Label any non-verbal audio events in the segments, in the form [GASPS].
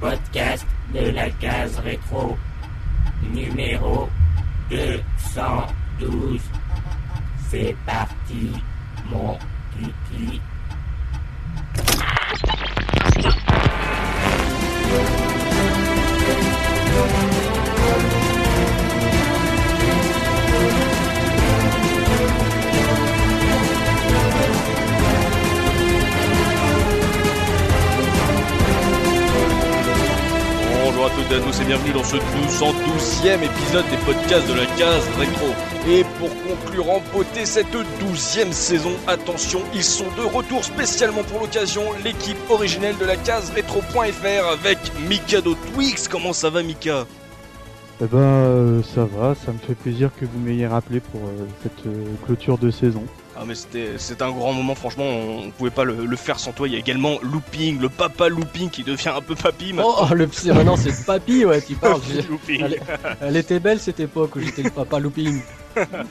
Podcast de la case rétro. Numéro 212. C'est parti, mon kiki. Bonjour à toutes à tous et bienvenue dans ce 212e épisode des podcasts de la case rétro. Et pour conclure en beauté cette 12e saison, attention, ils sont de retour spécialement pour l'occasion, l'équipe originelle de la case rétro.fr avec Mikado Twix. Comment ça va Mika? Eh ben, euh, ça va, ça me fait plaisir que vous m'ayez rappelé pour euh, cette euh, clôture de saison. Ah mais c'était c'est un grand moment franchement on pouvait pas le, le faire sans toi il y a également Looping le papa Looping qui devient un peu papy maintenant. Oh, le psy, maintenant c'est papy, ouais, tu parles. J'ai- Looping. Elle, elle était belle cette époque où j'étais le papa looping.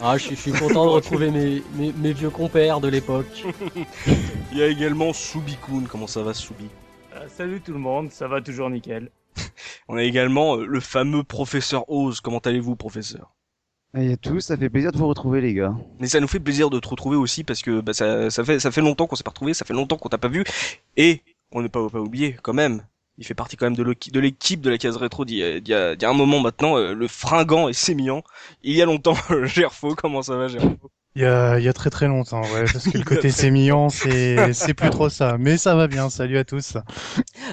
Ah, je suis, je suis content de [LAUGHS] retrouver mes, mes, mes vieux compères de l'époque. Il y a également Subikun comment ça va Subi? Euh, salut tout le monde, ça va toujours nickel. [LAUGHS] On a également euh, le fameux professeur Oz comment allez-vous professeur? Et à tous, ça fait plaisir de vous retrouver les gars. Mais ça nous fait plaisir de te retrouver aussi parce que bah, ça, fait ça fait longtemps qu'on s'est pas retrouvé, ça fait longtemps qu'on t'a pas vu et on n'est pas pas oublié quand même. Il fait partie quand même de l'équi- de l'équipe de la case rétro d'il y, y a un moment maintenant, euh, le fringant et sémillant. Il y a longtemps, [LAUGHS] Gerfo, comment ça va Gerfo? Il y a, il y a très très longtemps, ouais, [LAUGHS] parce que le côté sémillant, c'est, c'est plus trop ça. Mais ça va bien, salut à tous.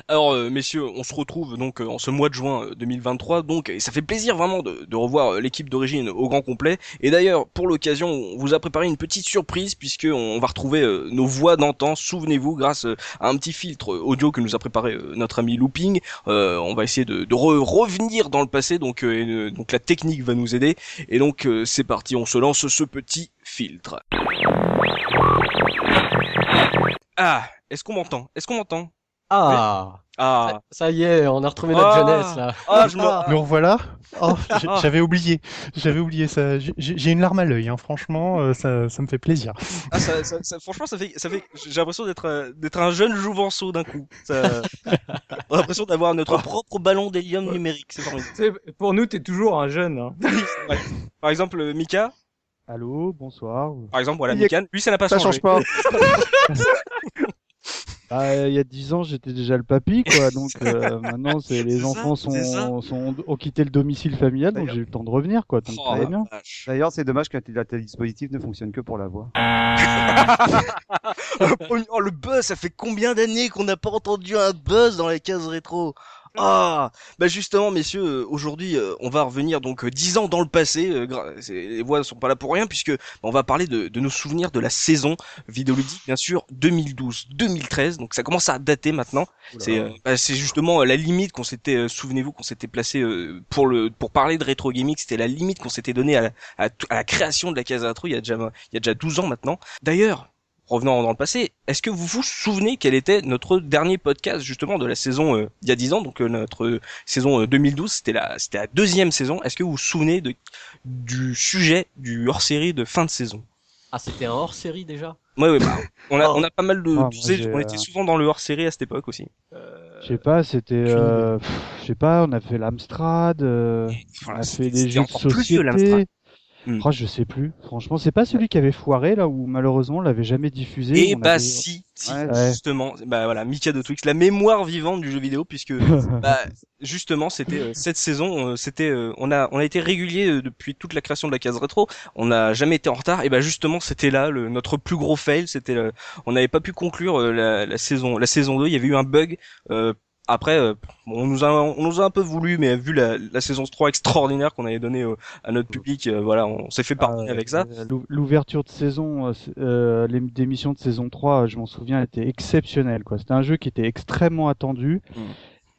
Alors euh, messieurs, on se retrouve donc euh, en ce mois de juin euh, 2023, donc et ça fait plaisir vraiment de, de revoir euh, l'équipe d'origine au grand complet. Et d'ailleurs, pour l'occasion, on vous a préparé une petite surprise puisque on va retrouver euh, nos voix d'antan. Souvenez-vous, grâce euh, à un petit filtre euh, audio que nous a préparé euh, notre ami Looping, euh, on va essayer de, de re- revenir dans le passé. Donc euh, et, euh, donc la technique va nous aider. Et donc euh, c'est parti, on se lance ce petit filtre. Ah, est-ce qu'on m'entend? Est-ce qu'on m'entend? Ah, Ah. ça, ça y est, on a retrouvé notre Ah. jeunesse là. Ah, je me... Nous revoilà? [LAUGHS] Oh, j'- j'avais oublié, j'avais oublié ça. J'ai une larme à l'œil, hein. franchement, euh, ça, ça me fait plaisir. Ah, ça, ça, ça- franchement, ça fait, ça fait, j'ai l'impression d'être, euh, d'être un jeune jouvenceau d'un coup. Ça, on a l'impression d'avoir notre propre ballon d'hélium numérique. C'est pour nous, t'es toujours un jeune. Hein. Par exemple, Mika, Allô, bonsoir. par exemple, voilà, Il y a- Mika, lui, ça n'a pas Ça changé. change [LAUGHS] pas. Bah, il y a 10 ans, j'étais déjà le papy, quoi. Donc euh, [LAUGHS] maintenant, c'est les enfants ça. sont, sont ont quitté le domicile familial, donc j'ai eu le temps de revenir, quoi. Donc Oh, bien. D'ailleurs, c'est dommage tes dispositif ne fonctionne que pour la voix. [LAUGHS] oh, le buzz, ça fait combien d'années qu'on n'a pas entendu un buzz dans les cases rétro? Ah, bah justement, messieurs, euh, aujourd'hui, euh, on va revenir donc euh, dix ans dans le passé. les voix ne sont pas là pour rien puisque bah, on va parler de, de nos souvenirs de la saison vidéoludique, bien sûr, 2012-2013. Donc ça commence à dater maintenant. C'est bah, justement la limite qu'on s'était, souvenez-vous, qu'on s'était placé pour le pour parler de rétro gaming. C'était la limite qu'on s'était donnée à, la- à, à la création de la rétro. Il y a déjà il y a déjà 12 ans maintenant. D'ailleurs. Revenant dans le passé, est-ce que vous vous souvenez quel était notre dernier podcast justement de la saison euh, il y a 10 ans, donc euh, notre euh, saison euh, 2012, c'était la c'était la deuxième saison. Est-ce que vous vous souvenez de du sujet du hors-série de fin de saison? Ah, c'était un hors série déjà? Ouais, ouais, bah, on a on a pas mal de, Ah, tu sais, on euh, était souvent dans le hors-série à cette époque aussi. Je sais pas, c'était, euh, je sais pas, on a fait l'Amstrad, euh, on a fait des jeux de encore plus vieux, Oh, je sais plus. Franchement, c'est pas celui qui avait foiré là où malheureusement on l'avait jamais diffusé. Et on bah avait- si, si Ouais. Justement, bah voilà, Mika de Twix, la mémoire vivante du jeu vidéo, puisque [LAUGHS] bah justement c'était euh, cette saison, euh, c'était, euh, on a on a été régulier depuis toute la création de la case rétro, on n'a jamais été en retard, et bah justement c'était là le, notre plus gros fail, c'était, on n'avait pas pu conclure la, la saison la saison 2, il y avait eu un bug. euh, après, euh, on nous a on nous a un peu voulu, mais vu la, la saison 3 extraordinaire qu'on avait donnée euh, à notre public, euh, voilà, on s'est fait pardonner Ah, avec ça. l'ou- L'ouverture de saison, euh, d'émissions de saison 3, je m'en souviens, était exceptionnelle. quoi. C'était un jeu qui était extrêmement attendu. Mm.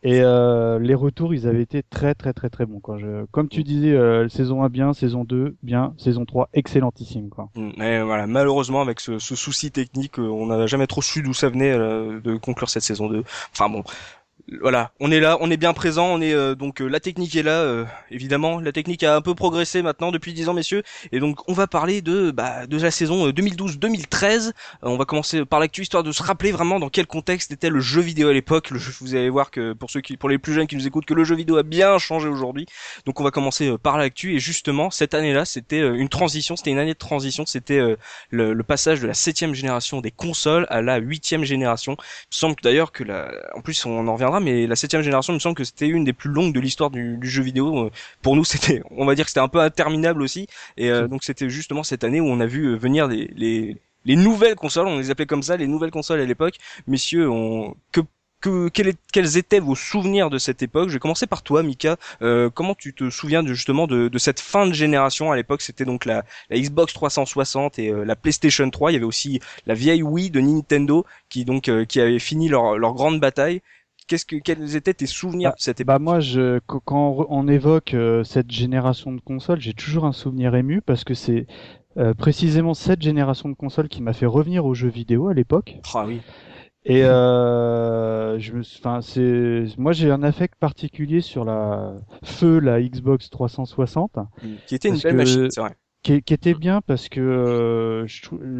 Et euh, les retours, ils avaient été très très très très bons. Quoi. Je, comme tu disais, euh, saison 1 bien, saison 2 bien, saison 3 excellentissime. Quoi. Mm, Mais voilà, malheureusement avec ce, ce souci technique, on n'a jamais trop su d'où ça venait euh, de conclure cette saison 2. Enfin bon, Voilà, on est là, on est bien présent, on est euh, donc euh, la technique est là, euh, évidemment. La technique a un peu progressé maintenant depuis 10 ans, messieurs, et donc on va parler de bah, de la saison euh, 2012-2013. Euh, on va commencer par l'actu histoire de se rappeler vraiment dans quel contexte était le jeu vidéo à l'époque. Vous allez voir que pour ceux qui, pour les plus jeunes qui nous écoutent, que le jeu vidéo a bien changé aujourd'hui. Donc on va commencer euh, par l'actu et justement cette année-là, c'était euh, une transition, c'était une année de transition, c'était euh, le, le passage de la septième génération des consoles à la huitième génération. Il semble d'ailleurs que la, en plus on en mais la septième génération, il me semble que c'était une des plus longues de l'histoire du, du jeu vidéo. Euh, Pour nous, [LAUGHS] c'était, on va dire que c'était un peu interminable aussi. Et euh, donc c'était justement cette année où on a vu euh, venir les, les les nouvelles consoles, on les appelait comme ça, les nouvelles consoles à l'époque. Messieurs, on, que que, quels étaient vos souvenirs de cette époque? Je vais commencer par toi, Mika. Euh, comment tu te souviens de, justement de, de cette fin de génération À l'époque, c'était donc la, la Xbox 360 et euh, la PlayStation 3. Il y avait aussi la vieille Wii de Nintendo qui donc euh, qui avait fini leur, leur grande bataille. Qu'est-ce que quels étaient tes souvenirs de cette époque? Bah moi, je, qu- quand on évoque euh, cette génération de consoles, j'ai toujours un souvenir ému parce que c'est euh, précisément cette génération de consoles qui m'a fait revenir aux jeux vidéo à l'époque. Ah oui. Et euh, je me, enfin c'est, moi j'ai un affect particulier sur la feu la Xbox 360 Qui était une belle que- machine, c'est vrai. Qui, qui était bien parce que euh,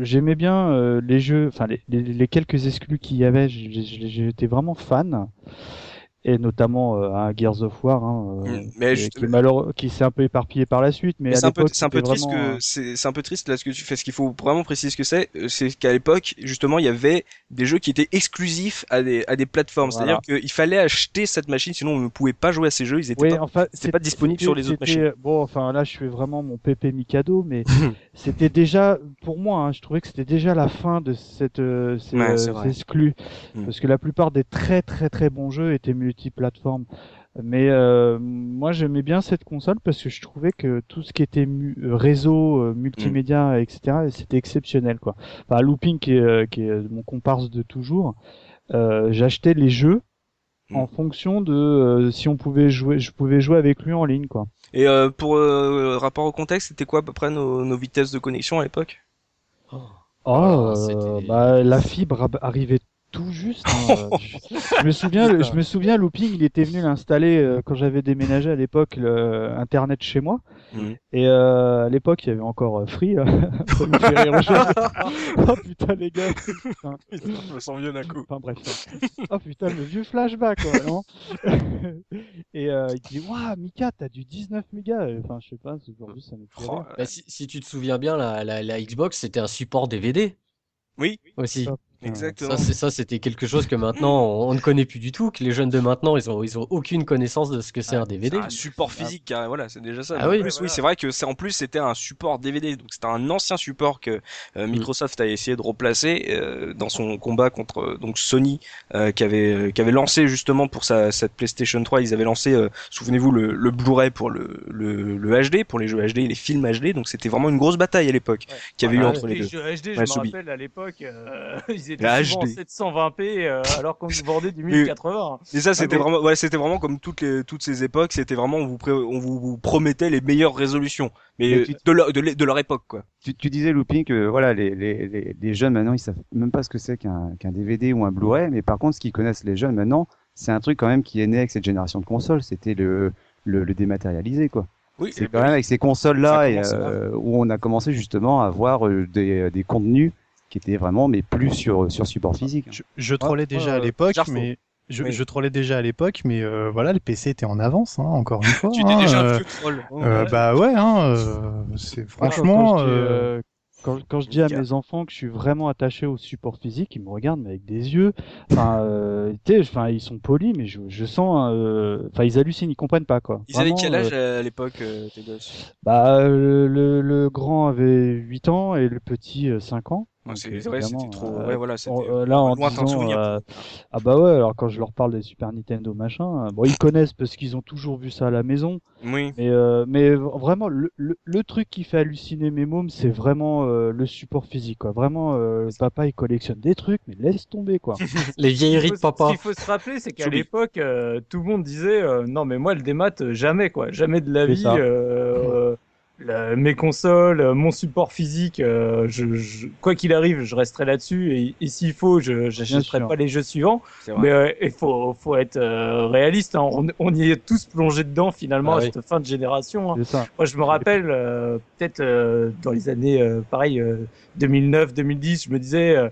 j'aimais bien euh, les jeux, enfin les, les, les quelques exclus qu'il y avait, j'étais vraiment fan. Et notamment euh, un Gears of War, hein, euh, Mm, mais qui, malheureux- qui s'est un peu éparpillé par la suite, mais, Mais à c'est un peu, l'époque, c'est un peu c'était triste vraiment, que c'est, c'est un peu triste là ce que tu fais. Ce qu'il faut vraiment préciser ce que c'est, euh, c'est qu'à l'époque, justement, il y avait des jeux qui étaient exclusifs à des à des plateformes. Voilà. C'est-à-dire qu'il fallait acheter cette machine, sinon on ne pouvait pas jouer à ces jeux. Ils étaient Oui, pas. enfin, pas disponible sur les autres c'était- Bon, enfin là, je fais vraiment mon pépé Mikado, mais [LAUGHS] c'était déjà, pour moi, hein, je trouvais que c'était déjà la fin de cette, euh, ces, Ouais, exclus, Mm. parce que la plupart des très très très bons jeux étaient multiplateformes. Mais euh, moi, j'aimais bien cette console parce que je trouvais que tout ce qui était mu- euh, réseau, euh, multimédia, Mm. etc., c'était exceptionnel, quoi. Enfin, Looping, qui est, qui est mon comparse de toujours, euh, j'achetais les jeux Mm. en fonction de euh, si on pouvait jouer, je pouvais jouer avec lui en ligne, quoi. Et euh, pour euh, rapport au contexte, c'était quoi à peu près nos, nos vitesses de connexion à l'époque? Oh, euh, c'était- bah, la fibre arrivait tout juste. hein. [LAUGHS] je, je me souviens, je me souviens, Looping, il était venu l'installer euh, quand j'avais déménagé à l'époque le internet chez moi. Et euh, à l'époque, il y avait encore euh, Free. [LAUGHS] là. Ça me fait rire aujourd'hui. [LAUGHS] oh putain les gars. Putain. Je me sens vieux d'un coup. Enfin bref. Oh putain, le vieux flashback, quoi, non Et euh, il dit, waouh, Mika, t'as du 19 mégas. Enfin, je sais pas, aujourd'hui, ça me fait Oh. Bah, si, si tu te souviens bien, la, la, la Xbox, c'était un support DVD Oui, aussi. Exactement. Ça, c'est ça, c'était quelque chose que maintenant on, ne connaît plus du tout, que les jeunes de maintenant, ils ont, ils ont aucune connaissance de ce que c'est un DVD. C'est un support physique, car- voilà, c'est déjà ça. Ah oui. plus, oui, c'est vrai que c'est en plus c'était un support DVD, donc c'était un ancien support que euh, Mm. Microsoft a essayé de replacer euh, dans son combat contre euh, donc Sony, euh, qui avait euh, qui avait lancé justement pour sa cette PlayStation 3, ils avaient lancé, euh, souvenez-vous le, le Blu-ray pour le, le le HD, pour les jeux HD, et les films HD, donc c'était vraiment une grosse bataille à l'époque qu'il y avait eu Ouais, entre les Les deux. jeux HD, je Ouais, me rappelle à l'époque, euh, [LAUGHS] ils étaient La souvent en HD. 720p euh, alors qu'on nous vendait du [LAUGHS] 1080. Et ça, c'était bon. vraiment, ouais, c'était vraiment comme toutes les, toutes ces époques, c'était vraiment, on vous, pré- on vous, vous promettait les meilleures résolutions, mais Mais euh, tu- de leur, de, l'é- de leur époque, quoi. Tu, tu disais, Looping, que voilà, les, les, les, les jeunes maintenant, ils savent même pas ce que c'est qu'un qu'un DVD ou un Blu-ray, mais par contre, ce qu'ils connaissent les jeunes maintenant, c'est un truc quand même qui est né avec cette génération de consoles, c'était le, le, le dématérialisé, quoi. Oui, C'est quand même avec ces consoles-là et, euh, où on a commencé justement à voir des, des contenus qui étaient vraiment, mais plus sur, sur support physique. Je, je trollais déjà à euh, l'époque, mais je, Oui. je trollais déjà à l'époque, mais euh, voilà, le PC était en avance, hein, encore une [LAUGHS] fois. Tu étais hein, déjà un euh, vieux troll. euh, bah ouais, hein, euh, c'est franchement. quand, je dis, euh, quand, quand je dis à mes enfants que je suis vraiment attaché au support physique, ils me regardent mais avec des yeux. Enfin, [LAUGHS] euh, enfin, ils sont polis, mais je, je sens, euh, enfin, ils hallucinent, ils comprennent pas quoi. Ils avaient Vraiment, quel âge euh, à l'époque, euh, tes gosses? Bah, le, le grand avait 8 ans et le petit euh, 5 ans. Ouais, Donc, c'est- ouais, c'était évidemment, trop, euh, ouais, voilà, euh, là en disant, euh, ah bah ouais, alors quand je leur parle des Super Nintendo machin, euh, bon ils connaissent parce qu'ils ont toujours vu ça à la maison, Oui. mais euh, mais vraiment le, le, le truc qui fait halluciner mes mômes, c'est vraiment euh, le support physique quoi. Vraiment, euh, papa il collectionne des trucs, mais laisse tomber quoi. [LAUGHS] Les vieilleries de faut- Ce papa. qu'il faut se rappeler, c'est qu'à l'époque, euh, tout le monde disait euh, non mais moi le démat jamais quoi, jamais de la vie. Le- mes consoles, euh, mon support physique, euh, je, je- quoi qu'il arrive, je resterai là-dessus et, et s'il faut, je n'achèterai pas les jeux suivants. C'est vrai. Mais euh, il faut, faut être euh, réaliste. hein. On, on y est tous plongés dedans finalement Ah à oui. cette fin de génération. hein. Moi, je me rappelle, euh, peut-être euh, dans les années, euh, pareil, euh, 2009, 2010, je me disais, euh,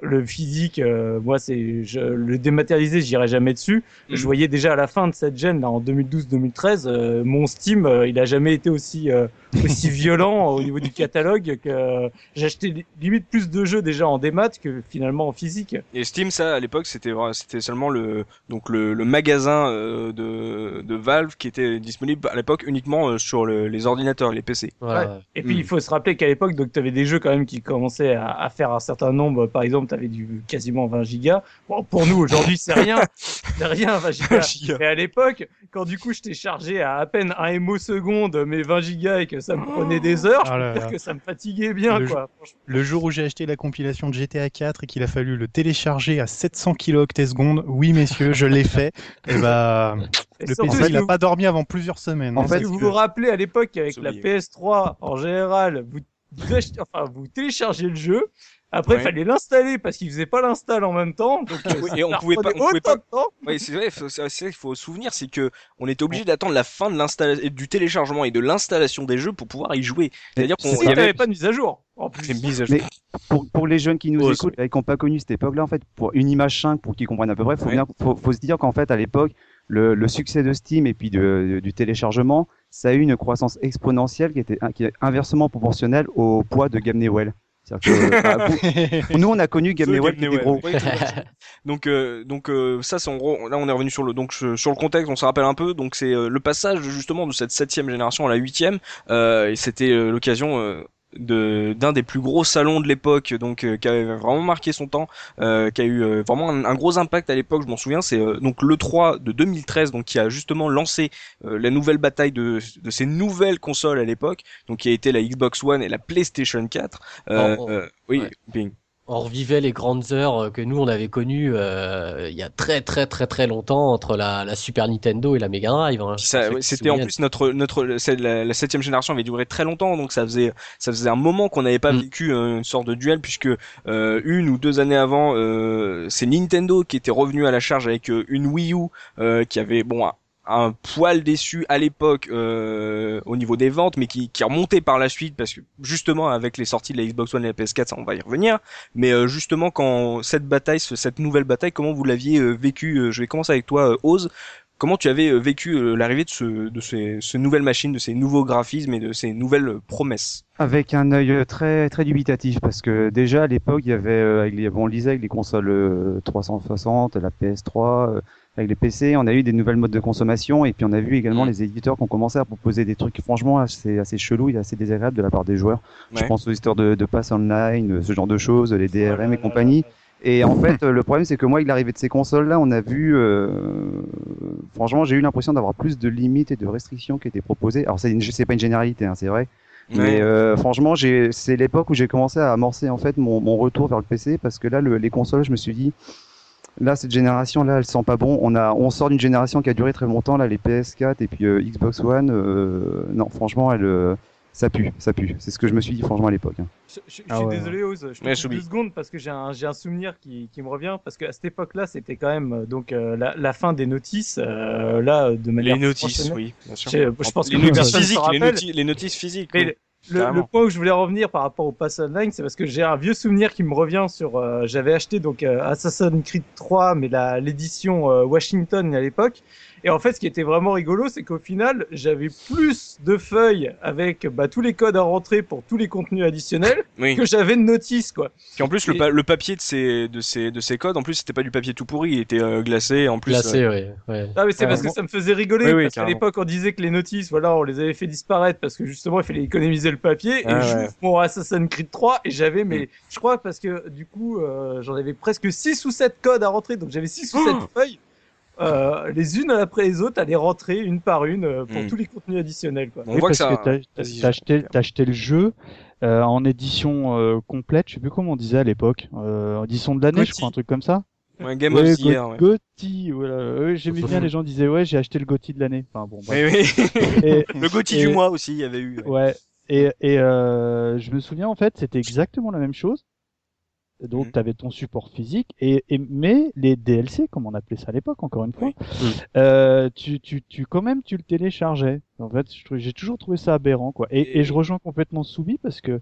le physique, euh, moi, c'est je, le dématérialisé, j'irai jamais dessus. Mhm. Je voyais déjà à la fin de cette gêne, là, en 2012-2013, euh, mon Steam, euh, il a jamais été aussi euh, aussi [LAUGHS] violent au niveau du catalogue que euh, j'achetais li- limite plus de jeux déjà en démat que finalement en physique. Et Steam, ça, à l'époque, c'était c'était seulement le donc le, le magasin euh, de, de Valve qui était disponible à l'époque uniquement euh, sur le- les ordinateurs, les PC. Voilà. Et puis Mm. il faut se rappeler qu'à l'époque, donc tu avais des jeux quand même qui commençaient à, à faire un certain nombre. Par exemple, tu avais du quasiment 20 gigas. Bon, pour nous aujourd'hui, c'est rien, [LAUGHS] c'est rien 20 gigas. Mais à l'époque, quand du coup je t'ai chargé à à peine un MO seconde mes 20 gigas et que ça me prenait des heures, je peux dire que ça me fatiguait bien Le quoi. Le jour où j'ai acheté la compilation de GTA 4 et qu'il a fallu le télécharger à 700 kilooctets secondes, oui messieurs, je l'ai fait. [LAUGHS] Et bah, Et le PC, il a vous- pas dormi avant plusieurs semaines. En hein, fait, vous que- vous rappelez à l'époque avec la Oublié. PS3 en général, vous vous, achetez- enfin, vous téléchargez le jeu. Après, il Ouais. fallait l'installer parce qu'il faisait pas l'install en même temps. Donc, euh, Oui, et on pouvait pas- on pouvait temps. Oui, c'est vrai, il faut se souvenir, c'est que on était obligé d'attendre la fin de l'installation, du téléchargement et de l'installation des jeux pour pouvoir y jouer. C'est-à-dire qu'on Si, avait pas de mise à jour. En plus. c'est mise à jour. Mais pour, pour les jeunes qui nous Oh, écoutent et qui n'ont pas connu cette époque-là, en fait, pour une image 5, pour qu'ils comprennent à peu près, faut, Ouais. bien, faut, faut se dire qu'en fait, à l'époque, le, le succès de Steam et puis de, du téléchargement, ça a eu une croissance exponentielle qui était qui est inversement proportionnelle au poids de Game Newell. Que, [LAUGHS] nous, on a connu Game gros. Fait. donc euh, donc euh, ça c'est en gros là on est revenu sur le donc sur le contexte on se rappelle un peu donc c'est euh, le passage justement de cette septième génération à la huitième euh, et c'était l'occasion euh, de d'un des plus gros salons de l'époque donc euh, qui avait vraiment marqué son temps euh, qui a eu euh, vraiment un, un gros impact à l'époque je m'en souviens c'est euh, donc le 3 de 2013 donc qui a justement lancé euh, la nouvelle bataille de de ces nouvelles consoles à l'époque donc qui a été la Xbox One et la PlayStation 4 euh, Oh, oh. euh, oui Ouais. Bing. On revivait les grandes heures euh, que nous on avait connues euh, il y a très très très très longtemps entre la, la Super Nintendo et la Mega Drive. hein. Ouais, c'était en plus notre notre la, la septième génération avait duré très longtemps donc ça faisait ça faisait un moment qu'on n'avait pas Mm. vécu euh, une sorte de duel puisque euh, une ou deux années avant euh, c'est Nintendo qui était revenu à la charge avec une Wii U euh, qui avait bon un, poil déçu à l'époque euh, au niveau des ventes mais qui qui remontait par la suite parce que justement avec les sorties de la Xbox One et la PS4 ça on va y revenir. Mais euh, justement quand cette bataille ce- cette nouvelle bataille comment vous l'aviez euh, vécu euh, je vais commencer avec toi euh, Oz. Comment tu avais euh, vécu l'arrivée de, ce, de ces, ces nouvelles machines, de ces nouveaux graphismes et de ces nouvelles promesses? Avec un œil très très dubitatif parce que déjà à l'époque il y avait avec les, bon, on lisait avec les consoles euh, 360, la PS3, euh, avec les PC, on a eu des nouvelles modes de consommation et puis on a vu également Mhm. les éditeurs qui ont commencé à proposer des trucs franchement assez assez chelous et assez désagréables de la part des joueurs. Je pense aux histoires de, de pass online, ce genre de choses, les DRM là et là compagnie. Et en fait, le problème, c'est que moi, avec l'arrivée de ces consoles-là, on a vu, euh, franchement, j'ai eu l'impression d'avoir plus de limites et de restrictions qui étaient proposées. Alors, c'est une- c'est pas une généralité, hein, c'est vrai. Mais euh, franchement, j'ai, c'est l'époque où j'ai commencé à amorcer en fait mon, mon retour vers le PC parce que là, le- les consoles, je me suis dit, là, cette génération-là, elle sent pas bon. On a, on sort d'une génération qui a duré très longtemps, là, les PS4 et puis euh, Xbox One. euh, non, franchement, elle, euh, ça pue, ça pue. C'est ce que je me suis dit, franchement, à l'époque. hein. Je, je- je Ah suis ouais. désolé, Oz, je te Ouais, deux secondes parce que j'ai un, j'ai un souvenir qui, qui me revient. Parce qu'à cette époque-là, c'était quand même donc euh, la, la fin des notices, euh, là, de manière les notices, oui, bien sûr. Je, je pense que les plus notices physiques, les, rappelle. noti- les notices physiques. Mais oui. Le, point où je voulais revenir par rapport au Pass Online, c'est parce que j'ai un vieux souvenir qui me revient sur. euh, J'avais acheté donc euh, Assassin's Creed 3, mais la l'édition euh, Washington à l'époque. Et en fait, ce qui était vraiment rigolo, c'est qu'au final, j'avais plus de feuilles avec bah, tous les codes à rentrer pour tous les contenus additionnels [LAUGHS] Oui. que j'avais de notices, quoi. Puis en plus, le, Et- pa- le papier de ces, de ces, de ces codes, en plus, c'était pas du papier tout pourri, il était euh, glacé. En plus, Glacé, ouais. ouais. Ah mais c'est Ouais, parce que ça me faisait rigoler Oui, oui, parce qu'à l'époque on disait que les notices voilà on les avait fait disparaître parce que justement il fallait économiser le papier Ah et j'ouvre ouais. mon Assassin's Creed 3 et j'avais mais je crois parce que du coup euh, j'en avais presque 6 ou 7 codes à rentrer donc j'avais 6 ou 7 Oh feuilles euh, les unes après les autres à les rentrer une par une euh, pour Mm. tous les contenus additionnels quoi. on Oui, voit que parce ça. que t'as- acheté, t'as acheté le jeu euh, en édition euh, complète, je sais plus comment on disait à l'époque, euh, édition de l'année, je crois, un truc comme ça. Ouais, Game Ouais, of the Go- Year. Ouais. Gotti, voilà. Ouais, J'aimais bien les gens disaient ouais j'ai acheté le Gotti de l'année. Enfin bon. bref. Oui, oui. [LAUGHS] Et, Le Gotti Et- du mois aussi, il y avait eu. ouais. ouais. Et, et euh, je me souviens en fait c'était exactement la même chose. Donc Mhm. tu avais ton support physique et, et mais les DLC comme on appelait ça à l'époque encore une fois, Oui. Euh, tu, tu, tu quand même tu le téléchargeais. En fait j'ai toujours trouvé ça aberrant quoi. Et, et je rejoins complètement Soubi parce que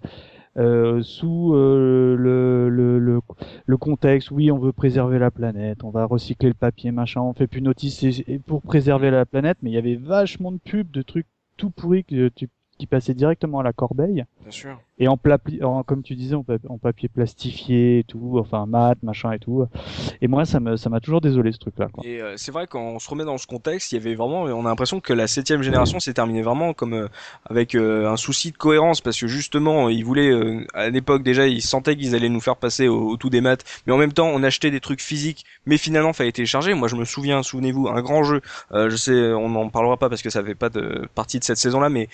euh, sous euh, le, le, le, le contexte, oui, on veut préserver la planète, on va recycler le papier, machin, on fait plus notice pour préserver la planète, mais il y avait vachement de pubs, de trucs tout pourris que tu, qui passaient directement à la corbeille Bien sûr. Et en, en comme tu disais, en, pa- en papier plastifié et tout, enfin mat, machin et tout. Et moi, ça me ça m'a toujours désolé ce truc-là. Et euh, c'est vrai quand on se remet dans ce contexte, il y avait vraiment, on a l'impression que la septième génération s'est terminée vraiment comme euh, avec euh, un souci de cohérence parce que justement, ils voulaient à l'époque déjà, ils sentaient qu'ils allaient nous faire passer au, tout des maths, mais en même temps, on achetait des trucs physiques, mais finalement, fallait télécharger. Moi, je me souviens, souvenez-vous, un grand jeu. je sais, on n'en parlera pas parce que ça fait pas partie de cette saison-là, mais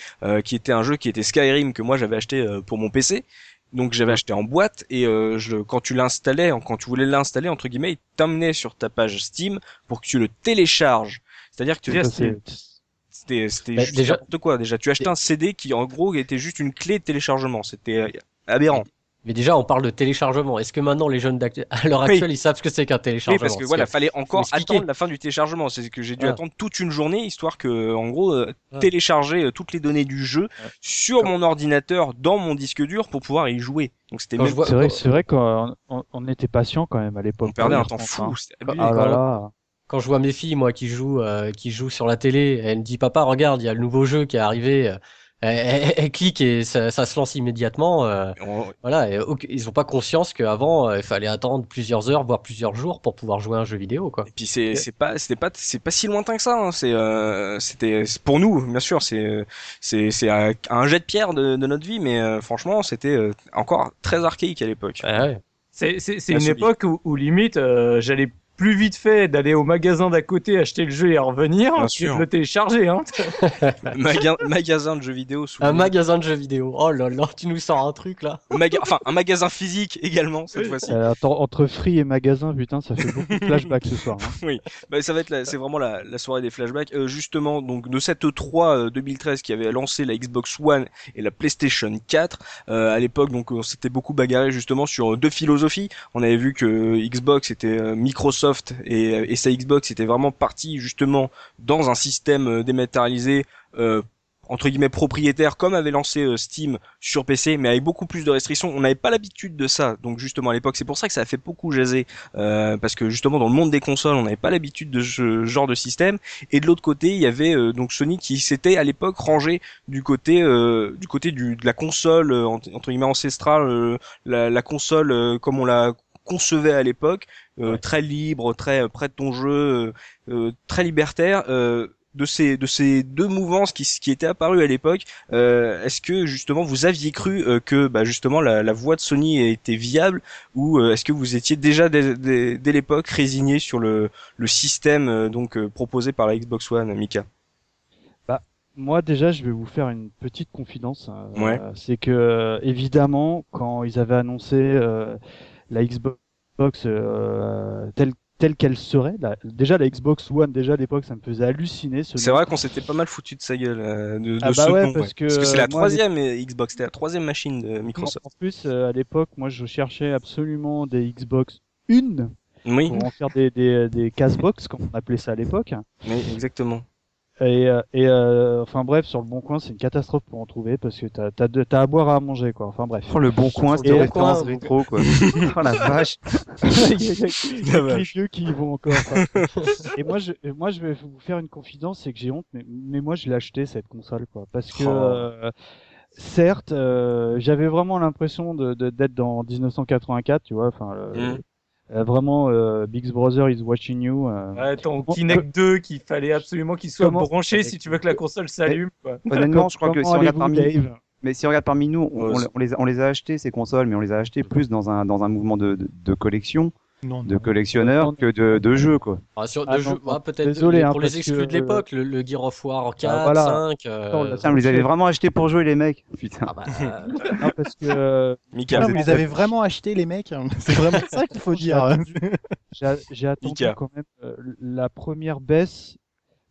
qui était un jeu qui était Skyrim que moi j'avais acheté euh, pour mon PC. Donc j'avais acheté en boîte et euh, je, quand tu l'installais, quand tu voulais l'installer entre guillemets, il t'amenait sur ta page Steam pour que tu le télécharges. C'est-à-dire que c'est- c'était c'était Bah, juste déjà- quoi. Déjà, tu achetais un CD qui en gros était juste une clé de téléchargement. C'était euh, aberrant. Mais déjà, on parle de téléchargement. Est-ce que maintenant les jeunes d'actu- à l'heure Oui. actuelle, ils savent ce que c'est qu'un Oui, téléchargement? parce que voilà, fallait encore attendre la fin du téléchargement. C'est que j'ai dû Ah. attendre toute une journée histoire que, en gros, euh, Ah. télécharger euh, toutes les données du jeu sur mon ordinateur dans mon disque dur pour pouvoir y jouer. Donc c'était même vois- C'est vrai, c'est vrai qu'on on, on était patient quand même à l'époque. on perdait hein, un temps fou. hein. abusé. Ah là quand- là. quand je vois mes filles, moi, qui jouent, euh, qui jouent sur la télé, elle me dit, papa, regarde, il y a le nouveau jeu qui est arrivé. Elle, elle- clique et ça, ça se lance immédiatement. euh, On- voilà, et ok, ils ont pas conscience qu'avant, euh, il fallait attendre plusieurs heures, voire plusieurs jours pour pouvoir jouer à un jeu vidéo, quoi. Et puis c'est c'est pas c'était pas c'est pas si lointain que ça. Hein. C'est euh, c'était c'est pour nous bien sûr c'est c'est c'est un, jet de pierre de, de notre vie, mais euh, franchement c'était euh, encore très archaïque à l'époque. Ouais, ouais. C'est c'est- c'est La une époque où, où limite euh, j'allais plus vite fait d'aller au magasin d'à côté acheter le jeu et revenir Bien que sûr. de le télécharger. Hein. [LAUGHS] Maga- magasin de jeux vidéo Un magasin de jeux vidéo. Oh là là, tu nous sors un truc là. Maga- enfin un magasin physique également cette Oui. fois-ci. Euh, attends, entre free et magasin, putain, ça fait beaucoup de flashbacks ce soir. hein. [LAUGHS] Bah, ça va être la- c'est vraiment la, la soirée des flashbacks. Euh, justement, donc de cette E3 euh, 2013 qui avait lancé la Xbox One et la PlayStation 4. euh, à l'époque, donc on s'était beaucoup bagarré justement sur euh, deux philosophies. On avait vu que Xbox était euh, Microsoft et, sa Xbox était vraiment partie justement dans un système euh, dématérialisé. Euh, entre guillemets propriétaire comme avait lancé euh, Steam sur PC mais avec beaucoup plus de restrictions. On n'avait pas l'habitude de ça donc justement à l'époque. C'est pour ça que ça a fait beaucoup jaser euh, parce que justement dans le monde des consoles on n'avait pas l'habitude de ce genre de système. Et de l'autre côté il y avait euh, donc Sony qui s'était à l'époque rangé du côté euh, du côté de la console euh, entre guillemets ancestrale euh, la, console euh, comme on la concevait à l'époque euh, très libre très euh, près de ton jeu euh, très libertaire euh, de ces de ces deux mouvances qui qui étaient apparues à l'époque euh, est-ce que justement vous aviez cru euh, que bah, justement la, la voie de Sony était viable ou euh, est-ce que vous étiez déjà dès, dès, dès l'époque résigné sur le, le système euh, donc euh, proposé par la Xbox One, Mika? Moi déjà, je vais vous faire une petite confidence. Ouais. C'est que évidemment, quand ils avaient annoncé euh, la Xbox euh, telle telle qu'elle serait, la- déjà la Xbox One, déjà à l'époque, ça me faisait halluciner. Ce C'est nom. vrai qu'on s'était pas mal foutu de sa gueule euh, de, de Ah bah ce ouais, nom, parce que, c'est la moi, troisième euh, Xbox, c'était la troisième machine de Microsoft. En plus, euh, à l'époque, moi, je cherchais absolument des Xbox une Oui, pour en faire des des, des casebox, comme on appelait ça à l'époque. oui, exactement. Et, euh, et euh, enfin bref, sur le bon coin, c'est une catastrophe pour en trouver parce que t'as t'as de- t'as à boire à manger quoi. Enfin bref. Oh, le bon coin, c'était le référence rétro, quoi. oh la vache. [LAUGHS] Il y a- il y a- les vieux qui y vont encore. enfin. et moi, je, moi, je vais vous faire une confidence, c'est que j'ai honte, mais, mais moi, je l'ai acheté cette console, quoi, parce que Oh. euh, certes, euh, j'avais vraiment l'impression de de- d'être dans 1984, tu vois, enfin, euh, Mm. Euh, vraiment, euh, Big Brother is watching you. euh. Ouais, ton Comment- Kinect 2 qu'il fallait absolument qu'il soit Comment- branché si tu veux que la console s'allume. quoi. [LAUGHS] Honnêtement, je crois que si on regarde parmi Dave Mais si on regarde parmi nous, on, les, a- on les a achetés ces consoles, mais on les a achetés plus dans un dans un mouvement de, de, de collection, Non, de non. collectionneur Non. que de, de jeux quoi. Ah, sur Ah de jeux, ah, peut-être Désolé, hein, pour les parce exclus que- de l'époque, le, le Gear of War 4, voilà. 5. euh, Attends, là, Putain, vous les avez vraiment achetés pour jouer les mecs. Putain. ah bah, euh, [LAUGHS] Non, parce que [LAUGHS] Mika, Ah, vous les avez vraiment achetés, les mecs [LAUGHS] C'est vraiment ça qu'il faut dire. j'ai j'ai attendu quand même euh, la première baisse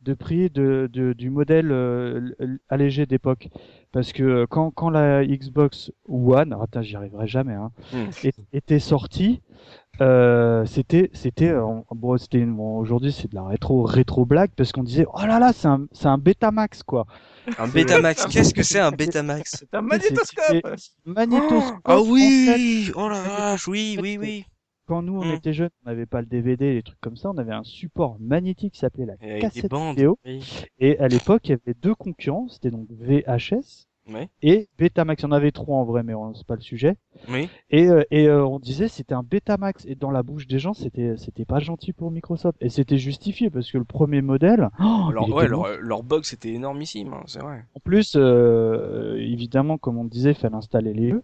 de prix de, de- du modèle euh, allégé d'époque. Parce que euh, quand, quand la Xbox One, ah, attends, j'y arriverai jamais, hein, Hmm. est- était sortie, euh, c'était, c'était, euh, bon, c'était une- bon, aujourd'hui c'est de la rétro, rétro blague parce qu'on disait, oh là là, c'est un, c'est un Betamax quoi. Un Betamax, qu'est-ce que c'est un Betamax? C'est un magnétoscope Magnétoscope. Ah fait, oui Oh la vache, oui, oui, oui quand nous on Hmm. était jeunes, on n'avait pas le DVD, les trucs comme ça, on avait un support magnétique qui s'appelait la cassette vidéo. Oui. Et à l'époque, il y avait deux concurrents, c'était donc VHS Et Betamax. Il y en avait trois en vrai, mais c'est pas le sujet. Oui. Et, euh, et euh, on disait c'était un Betamax. Et dans la bouche des gens, c'était c'était pas gentil pour Microsoft. Et c'était justifié parce que le premier modèle, oh, il ouais, leur, bon. leur box était énormissime, hein, c'est vrai. en plus, euh, évidemment, comme on disait, il fallait installer les jeux.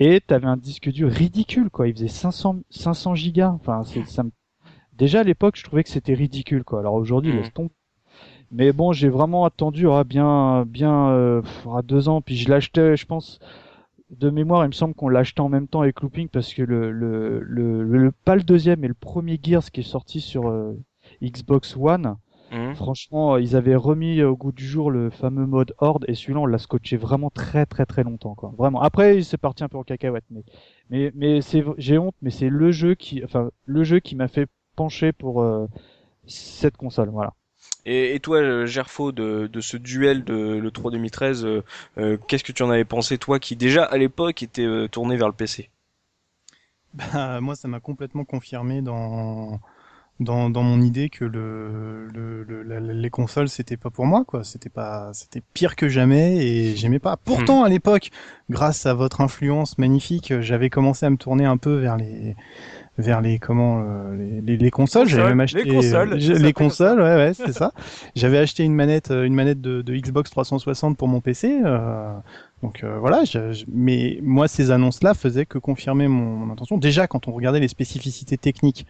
Et t'avais un disque dur ridicule, quoi. Il faisait 500, 500 gigas. Enfin, ça me- déjà à l'époque, je trouvais que c'était ridicule, quoi. Alors aujourd'hui, Mhm. laisse tomber. Mais bon, j'ai vraiment attendu ah, bien, bien euh, pff, ah, deux ans. Puis je l'achetais, je pense, de mémoire, il me semble qu'on l'achetait en même temps avec Looping parce que le, le, le, le- pas le deuxième, mais le premier Gears qui est sorti sur euh, Xbox One. Mhm. Franchement, ils avaient remis euh, au goût du jour le fameux mode Horde et celui-là, on l'a scotché vraiment très très très longtemps, quoi. Vraiment. Après, c'est parti un peu en cacahuète, mais mais mais c'est j'ai honte, mais c'est le jeu qui, enfin, le jeu qui m'a fait pencher pour euh, cette console, voilà. Et, et toi, euh, Gerfo, de, de ce duel de le 3 2013, euh, euh, qu'est-ce que tu en avais pensé, toi, qui déjà à l'époque était tourné vers le PC Bah, [LAUGHS] moi, ça m'a complètement confirmé dans, dans, dans mon idée que le, le, le- la- les consoles, c'était pas pour moi, quoi. C'était pas, c'était pire que jamais et j'aimais pas. Pourtant, à l'époque, grâce à votre influence magnifique, j'avais commencé à me tourner un peu vers les, vers les, comment, euh, les, les, les consoles. J'avais même acheté, les consoles, s'appelle les consoles, ouais, ouais, c'est ça. [LAUGHS] J'avais acheté une manette, euh, une manette de, de Xbox 360 pour mon PC. euh, donc euh, voilà, je- je- mais moi ces annonces-là faisaient que confirmer mon, mon intention. Déjà quand on regardait les spécificités techniques,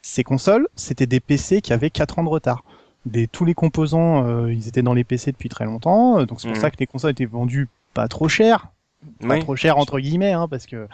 ces consoles, c'était des PC qui avaient 4 ans de retard. Des, tous les composants, euh, ils étaient dans les PC depuis très longtemps, euh, donc c'est pour Mhm. ça que les consoles étaient vendues pas trop cher, pas Oui. trop cher entre guillemets, hein, parce que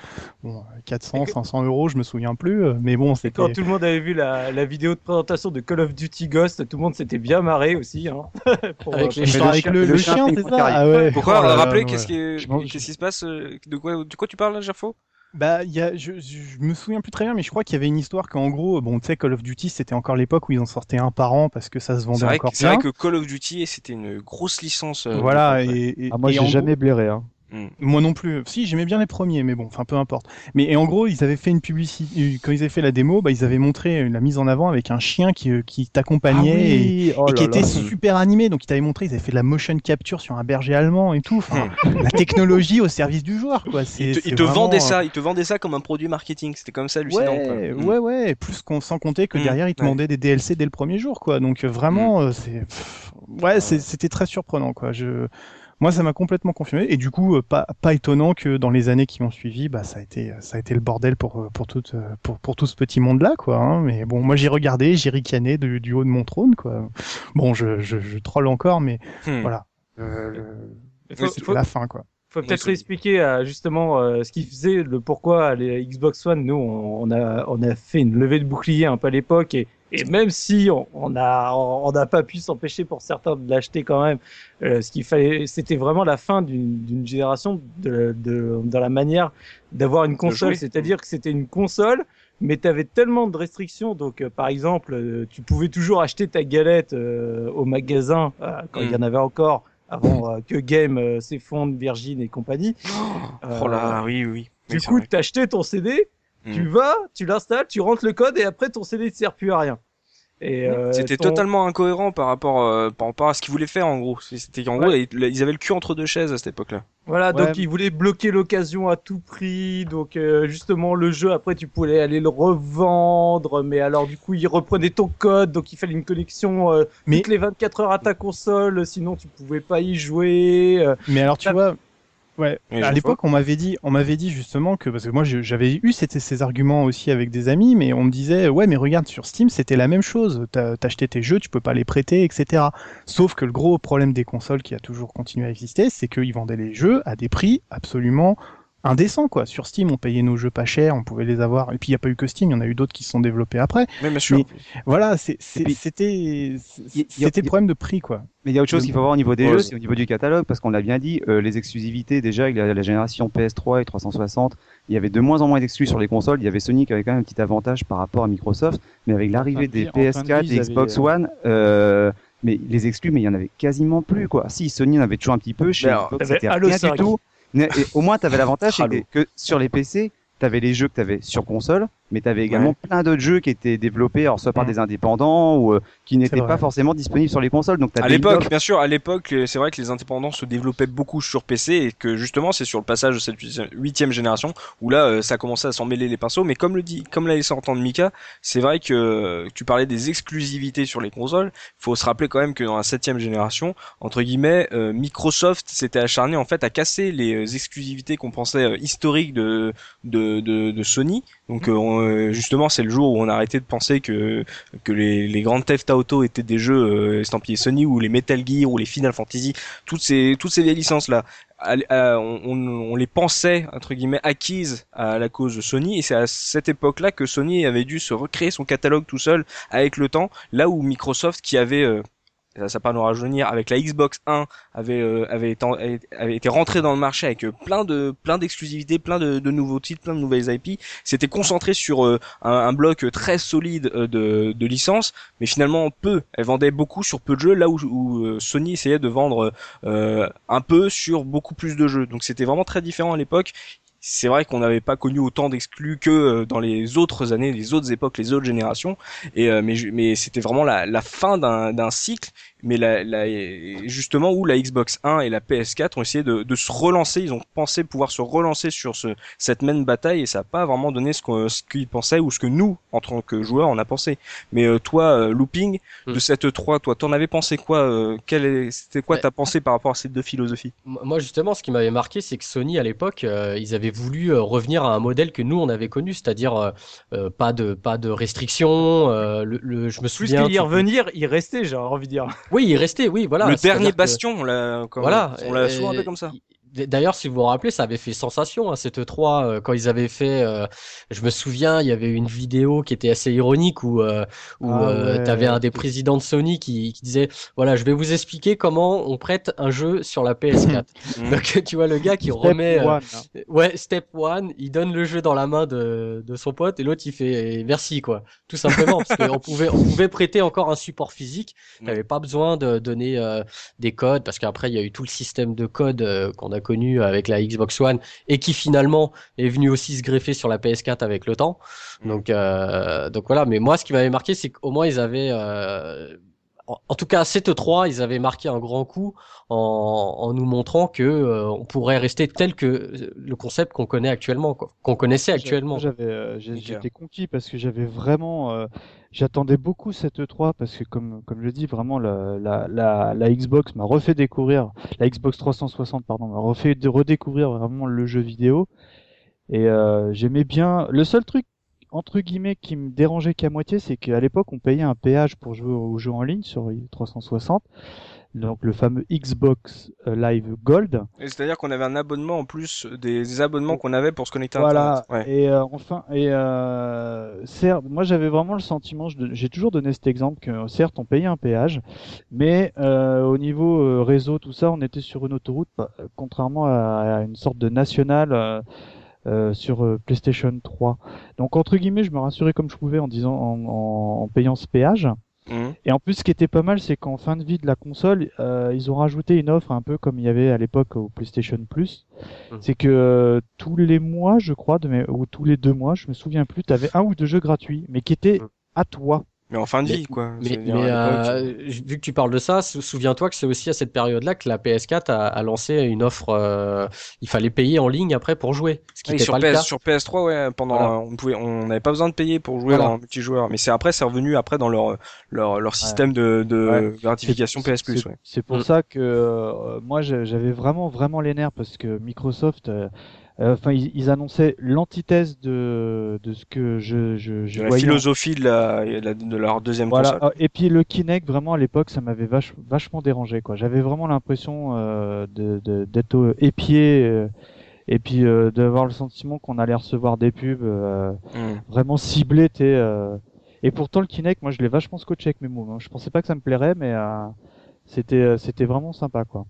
bon, 400, Et que- 500 euros, je me souviens plus, euh, mais bon, c'était. quand tout le monde avait vu la, la vidéo de présentation de Call of Duty Ghost, tout le monde s'était bien marré aussi. Hein, [LAUGHS] pour, Avec euh, les avec le, le le chien, c'est ça. Ah ouais. Pourquoi Oh ouais. qu'est-ce qui, qu'est-ce qui se passe euh, De quoi, de quoi tu parles, là, Gerfo Bah, il y a, je, je, me souviens plus très bien, mais je crois qu'il y avait une histoire qu'en gros, bon, tu sais, Call of Duty, c'était encore l'époque où ils en sortaient un par an parce que ça se vendait encore que- c'est vrai bien. que Call of Duty, c'était une grosse licence. euh, Voilà, et, et- Ah, moi, j'ai jamais blairé, hein. Mm. Moi non plus. Si, j'aimais bien les premiers, mais bon, enfin peu importe. Mais et en gros, ils avaient fait une publicité quand ils avaient fait la démo, bah ils avaient montré euh, la mise en avant avec un chien qui euh, qui t'accompagnait Ah et, oh et qui là était là. super animé. Donc ils t'avaient montré, ils avaient fait de la motion capture sur un berger allemand et tout. Enfin, la technologie au service du joueur, quoi. Ils te, c'est ils te vraiment, vendaient euh, ça, ils te vendaient ça comme un produit marketing. C'était comme ça hallucinant. Ouais, quoi. Mm. ouais. Plus qu'on sans compter que Mm, derrière ils te ouais. demandaient des DLC dès le premier jour, quoi. Donc euh, vraiment, Mm. euh, c'est, ouais, c'était très surprenant, quoi. Je, moi, ça m'a complètement confirmé. Et du coup, euh, pas, pas étonnant que dans les années qui ont suivi, bah, ça a été, ça a été le bordel pour, euh, pour tout, euh, pour, pour tout ce petit monde-là, quoi. hein. Mais bon, moi, j'ai regardé, j'ai ricané du, du haut de mon trône, quoi. Bon, je, je, je troll encore, mais Hmm. voilà. Euh, le- faut, faut- la fin, quoi. Faut peut-être expliquer euh, justement euh, ce qui faisait le pourquoi les Xbox One. Nous, on, on a on a fait une levée de bouclier un peu à l'époque et et même si on on a on n'a pas pu s'empêcher pour certains de l'acheter quand même, euh, ce qu'il fallait, c'était vraiment la fin d'une génération de, de dans la manière d'avoir une console. C'est-à-dire que c'était une console, mais tu avais tellement de restrictions. Donc, euh, par exemple, euh, tu pouvais toujours acheter ta galette euh, au magasin quand il y en avait encore avant euh, que Game euh, s'effondre, Virgin et compagnie. Oh là, oui, oui. Du coup, vrai. t'achetais ton CD, tu Mm. vas, tu l'installes, tu rentres le code et après ton CD ne sert plus à rien. Et euh, C'était ton- totalement incohérent par rapport, euh, par rapport à ce qu'ils voulaient faire en gros. C'était qu'en gros, ils ils avaient le cul entre deux chaises à cette époque-là. Voilà, Ouais. donc ils voulaient bloquer l'occasion à tout prix. Donc euh, justement, le jeu, après, tu pouvais aller le revendre. Mais alors, du coup, ils reprenaient ton code. Donc il fallait une connexion euh, Mais- toutes les 24 heures à ta console. Sinon, tu pouvais pas y jouer. euh. Mais alors tu vois, ouais, à l'époque on m'avait dit, on m'avait dit justement que parce que moi j'avais eu ces, ces arguments aussi avec des amis, mais on me disait ouais mais regarde sur Steam c'était la même chose, T'as- t'achetais tes jeux, tu peux pas les prêter, etc. Sauf que le gros problème des consoles qui a toujours continué à exister, c'est qu'ils vendaient les jeux à des prix absolument indécent quoi. Sur Steam, on payait nos jeux pas cher, on pouvait les avoir. Et puis il n'y a pas eu que Steam, il y en a eu d'autres qui se sont développés après. Mais bien sûr. Mais- Voilà, c'était c'était problème de prix quoi. Mais il y a autre chose qu'il faut voir au niveau des Ouais, jeux, c'est- au niveau du catalogue, parce qu'on l'a bien dit, euh, les exclusivités, déjà, avec la, la génération PS3 et 360, il y avait de moins en moins d'exclus sur les consoles. Il y avait Sony qui avait quand même un petit avantage par rapport à Microsoft, mais avec l'arrivée de des vie- en fin de PS4 vie, et Xbox avaient, One, euh, mais les exclus, mais il y en avait quasiment plus, quoi. Si, Sony en avait toujours un petit peu, chez Xbox, t'avais c'était Halo rien 5. du tout. Mais- et au moins, tu avais l'avantage que sur les PC, tu avais les jeux que tu avais sur console, mais tu avais également plein d'autres jeux qui étaient développés, alors soit par Mhm. des indépendants ou euh, qui n'étaient pas forcément disponibles sur les consoles. Donc, À l'époque, bien sûr, à l'époque, euh, c'est vrai que les indépendants se développaient beaucoup sur PC et que justement, c'est sur le passage de cette huitième- génération où là, euh, ça a commencé à s'en mêler les pinceaux. Mais comme le dit, comme l'a laissé entendre Mika, c'est vrai que euh, tu parlais des exclusivités sur les consoles. Faut se rappeler quand même que dans la septième génération, entre guillemets, euh, Microsoft s'était acharné en fait à casser les exclusivités qu'on pensait euh, historiques de, de, de, de Sony. Donc euh, euh, justement, c'est le jour où on a arrêté de penser que que les, les grandes Theft Auto étaient des jeux euh, estampillés Sony ou les Metal Gear ou les Final Fantasy, toutes ces toutes ces vieilles licences là, on, on, on les pensait entre guillemets acquises à la cause de Sony. Et c'est à cette époque-là que Sony avait dû se recréer son catalogue tout seul avec le temps, là où Microsoft qui avait euh, ça, ça pas nous rajeunir avec la Xbox 1 avait euh, avait été avait été rentré dans le marché avec euh, plein de plein d'exclusivités, plein de, de nouveaux titres, plein de nouvelles IP. C'était concentré sur euh, un, un bloc très solide euh, de, de licences, mais finalement peu. Elle vendait beaucoup sur peu de jeux, là où, où euh, Sony essayait de vendre euh, un peu sur beaucoup plus de jeux. Donc c'était vraiment très différent à l'époque. C'est vrai qu'on n'avait pas connu autant d'exclus que euh, dans les autres années, les autres époques, les autres générations. Et euh, mais mais c'était vraiment la, la fin d'un cycle. Mais la, la, justement où la Xbox 1 et la PS4 ont essayé de, de se relancer. Ils ont pensé pouvoir se relancer sur ce, cette même bataille et ça n'a pas vraiment donné ce qu'on- ce qu'ils pensaient ou ce que nous, en tant que joueurs, on a pensé. Mais euh, toi, euh, Looping, de Hmm. cette 3, toi, t'en avais pensé quoi euh, quelle est- C'était quoi Ouais. ta pensée par rapport à ces deux philosophies? Moi, justement, ce qui m'avait marqué, c'est que Sony, à l'époque, euh, ils avaient voulu euh, revenir à un modèle que nous, on avait connu, c'est-à-dire euh, pas de pas de restrictions. euh, le, le- je me Plus souviens. qu'il y revenir, il restait, j'ai envie de dire. Oui, il restait, oui, voilà. Le dernier que- bastion, on l'a Voilà. on l'a souvent appelé comme ça. Il- D'ailleurs, si vous vous rappelez, ça avait fait sensation, hein, cette E3, euh, quand ils avaient fait, euh, je me souviens, il y avait une vidéo qui était assez ironique où, euh, où Ah euh, ouais. t'avais un des présidents de Sony qui, qui disait, voilà, je vais vous expliquer comment on prête un jeu sur la PS4. [LAUGHS] Mhm. Donc, tu vois le gars qui Step remet, one, hein. ouais, step one, il donne le jeu dans la main de, de son pote et l'autre il fait merci quoi, tout simplement parce qu'on pouvait on pouvait prêter encore un support physique, Mm. t'avais pas besoin de donner euh, des codes parce qu'après il y a eu tout le système de code euh, qu'on a connu avec la Xbox One et qui finalement est venu aussi se greffer sur la PS4 avec le temps. Mm. Donc euh, donc voilà, mais moi ce qui m'avait marqué c'est qu'au moins ils avaient euh, en en tout cas, cette 3, ils avaient marqué un grand coup en, en nous montrant que euh, on pourrait rester tel que euh, le concept qu'on connaît actuellement, quoi, qu'on connaissait actuellement. J'avais, euh, j'étais conquis parce que j'avais vraiment, euh, j'attendais beaucoup cette E3 parce que comme comme je dis, vraiment la la la, la Xbox m'a refait découvrir, la Xbox 360 pardon, m'a refait de redécouvrir vraiment le jeu vidéo et euh, j'aimais bien. Le seul truc entre guillemets qui me dérangeait qu'à moitié, c'est qu'à l'époque on payait un péage pour jouer aux jeux en ligne sur 360. Donc le fameux Xbox euh, Live Gold. Et C'est-à-dire qu'on avait un abonnement en plus des abonnements qu'on avait pour se connecter à Voilà. Internet. Ouais. Et euh, enfin, et euh, certes, moi j'avais vraiment le sentiment, j'ai toujours donné cet exemple que certes on payait un péage, mais euh, au niveau euh, réseau tout ça, on était sur une autoroute, bah, contrairement à, à une sorte de nationale. Euh, sur euh, PlayStation 3. Donc entre guillemets, je me rassurais comme je pouvais en disant en, en- en payant ce péage. Mhm. Et en plus, ce qui était pas mal, c'est qu'en fin de vie de la console, euh, ils ont rajouté une offre un peu comme il y avait à l'époque au PlayStation Plus. Mhm. C'est que euh, tous les mois, je crois, de mes- ou tous les deux mois, je me souviens plus, tu avais un ou deux jeux gratuits, mais qui étaient Mhm. à toi. Mais en fin de Mais- vie, quoi. Mais, euh, vu que tu parles de ça, sou- souviens-toi que c'est aussi à cette période-là que la PS4 a, a lancé une offre. euh, il fallait payer en ligne après pour jouer, ce qui Oui, sur, pas le PS, cas. sur PS3, ouais, pendant, Voilà. on pouvait, on n'avait pas besoin de payer pour jouer Voilà. en multijoueur. Mais c'est après, c'est revenu après dans leur, leur, leur système de, de Ouais. gratification PS Plus, c'est- ouais. C'est pour Mm. ça que euh, moi j'a- j'avais vraiment vraiment les nerfs parce que Microsoft, euh, enfin ils, ils annonçaient l'antithèse de de ce que je je, je De la voyais philosophie de la, de leur deuxième Voilà. console. Ah, Et puis le Kinect, vraiment à l'époque, ça m'avait vach- vachement dérangé. quoi. J'avais vraiment l'impression euh, de- de- d'être au- épié. euh, et puis euh, d'avoir le sentiment qu'on allait recevoir des pubs euh, Hmm. vraiment ciblées. euh, Et pourtant le Kinect, moi je l'ai vachement scotché avec mes moves. hein. Je pensais pas que ça me plairait, mais euh, c'était euh, c'était vraiment sympa quoi.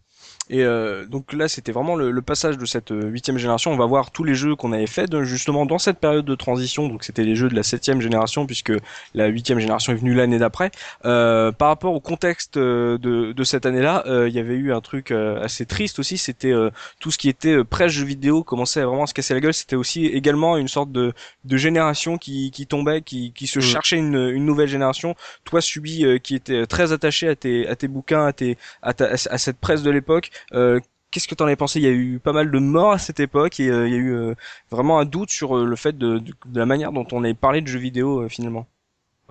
Et euh, donc là, c'était vraiment le, le passage de cette euh, huitième génération. On va voir tous les jeux qu'on avait fait de- justement dans cette période de transition. Donc c'était les jeux de la septième génération puisque la huitième génération est venue l'année d'après. Euh, par rapport au contexte euh, de, de cette année-là, euh, il y avait eu un truc assez triste aussi. C'était euh, tout ce qui était presse jeux vidéo commençait à vraiment se casser la gueule. C'était aussi également une sorte de, de génération qui, qui tombait, qui, qui se Mm. cherchait une, une nouvelle génération. Toi, Subi, qui était très attaché à tes, à tes bouquins, à, tes, à, ta- à cette presse de l'époque. Euh, Qu'est-ce que t'en as pensé? Il y a eu pas mal de morts à cette époque et euh, il y a eu euh, vraiment un doute sur le fait de, la manière dont on avait parlé de jeux vidéo finalement.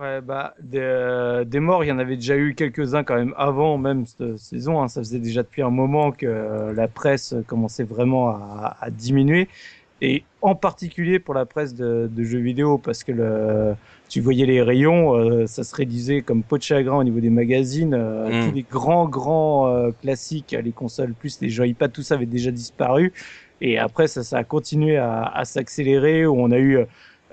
Ouais, bah, des, morts, il y en avait déjà eu quelques-uns quand même avant même cette saison. Hein. Ça faisait déjà depuis un moment que la presse commençait vraiment à diminuer. Et en particulier pour la presse de, de jeux vidéo, parce que le, tu voyais les rayons, euh, ça se réduisait comme peau de chagrin au niveau des magazines. euh, Mm. Tous les grands, grands euh, classiques, les consoles plus, les joypads, tout ça avait déjà disparu. Et après, ça, ça a continué à, à s'accélérer, où on a eu...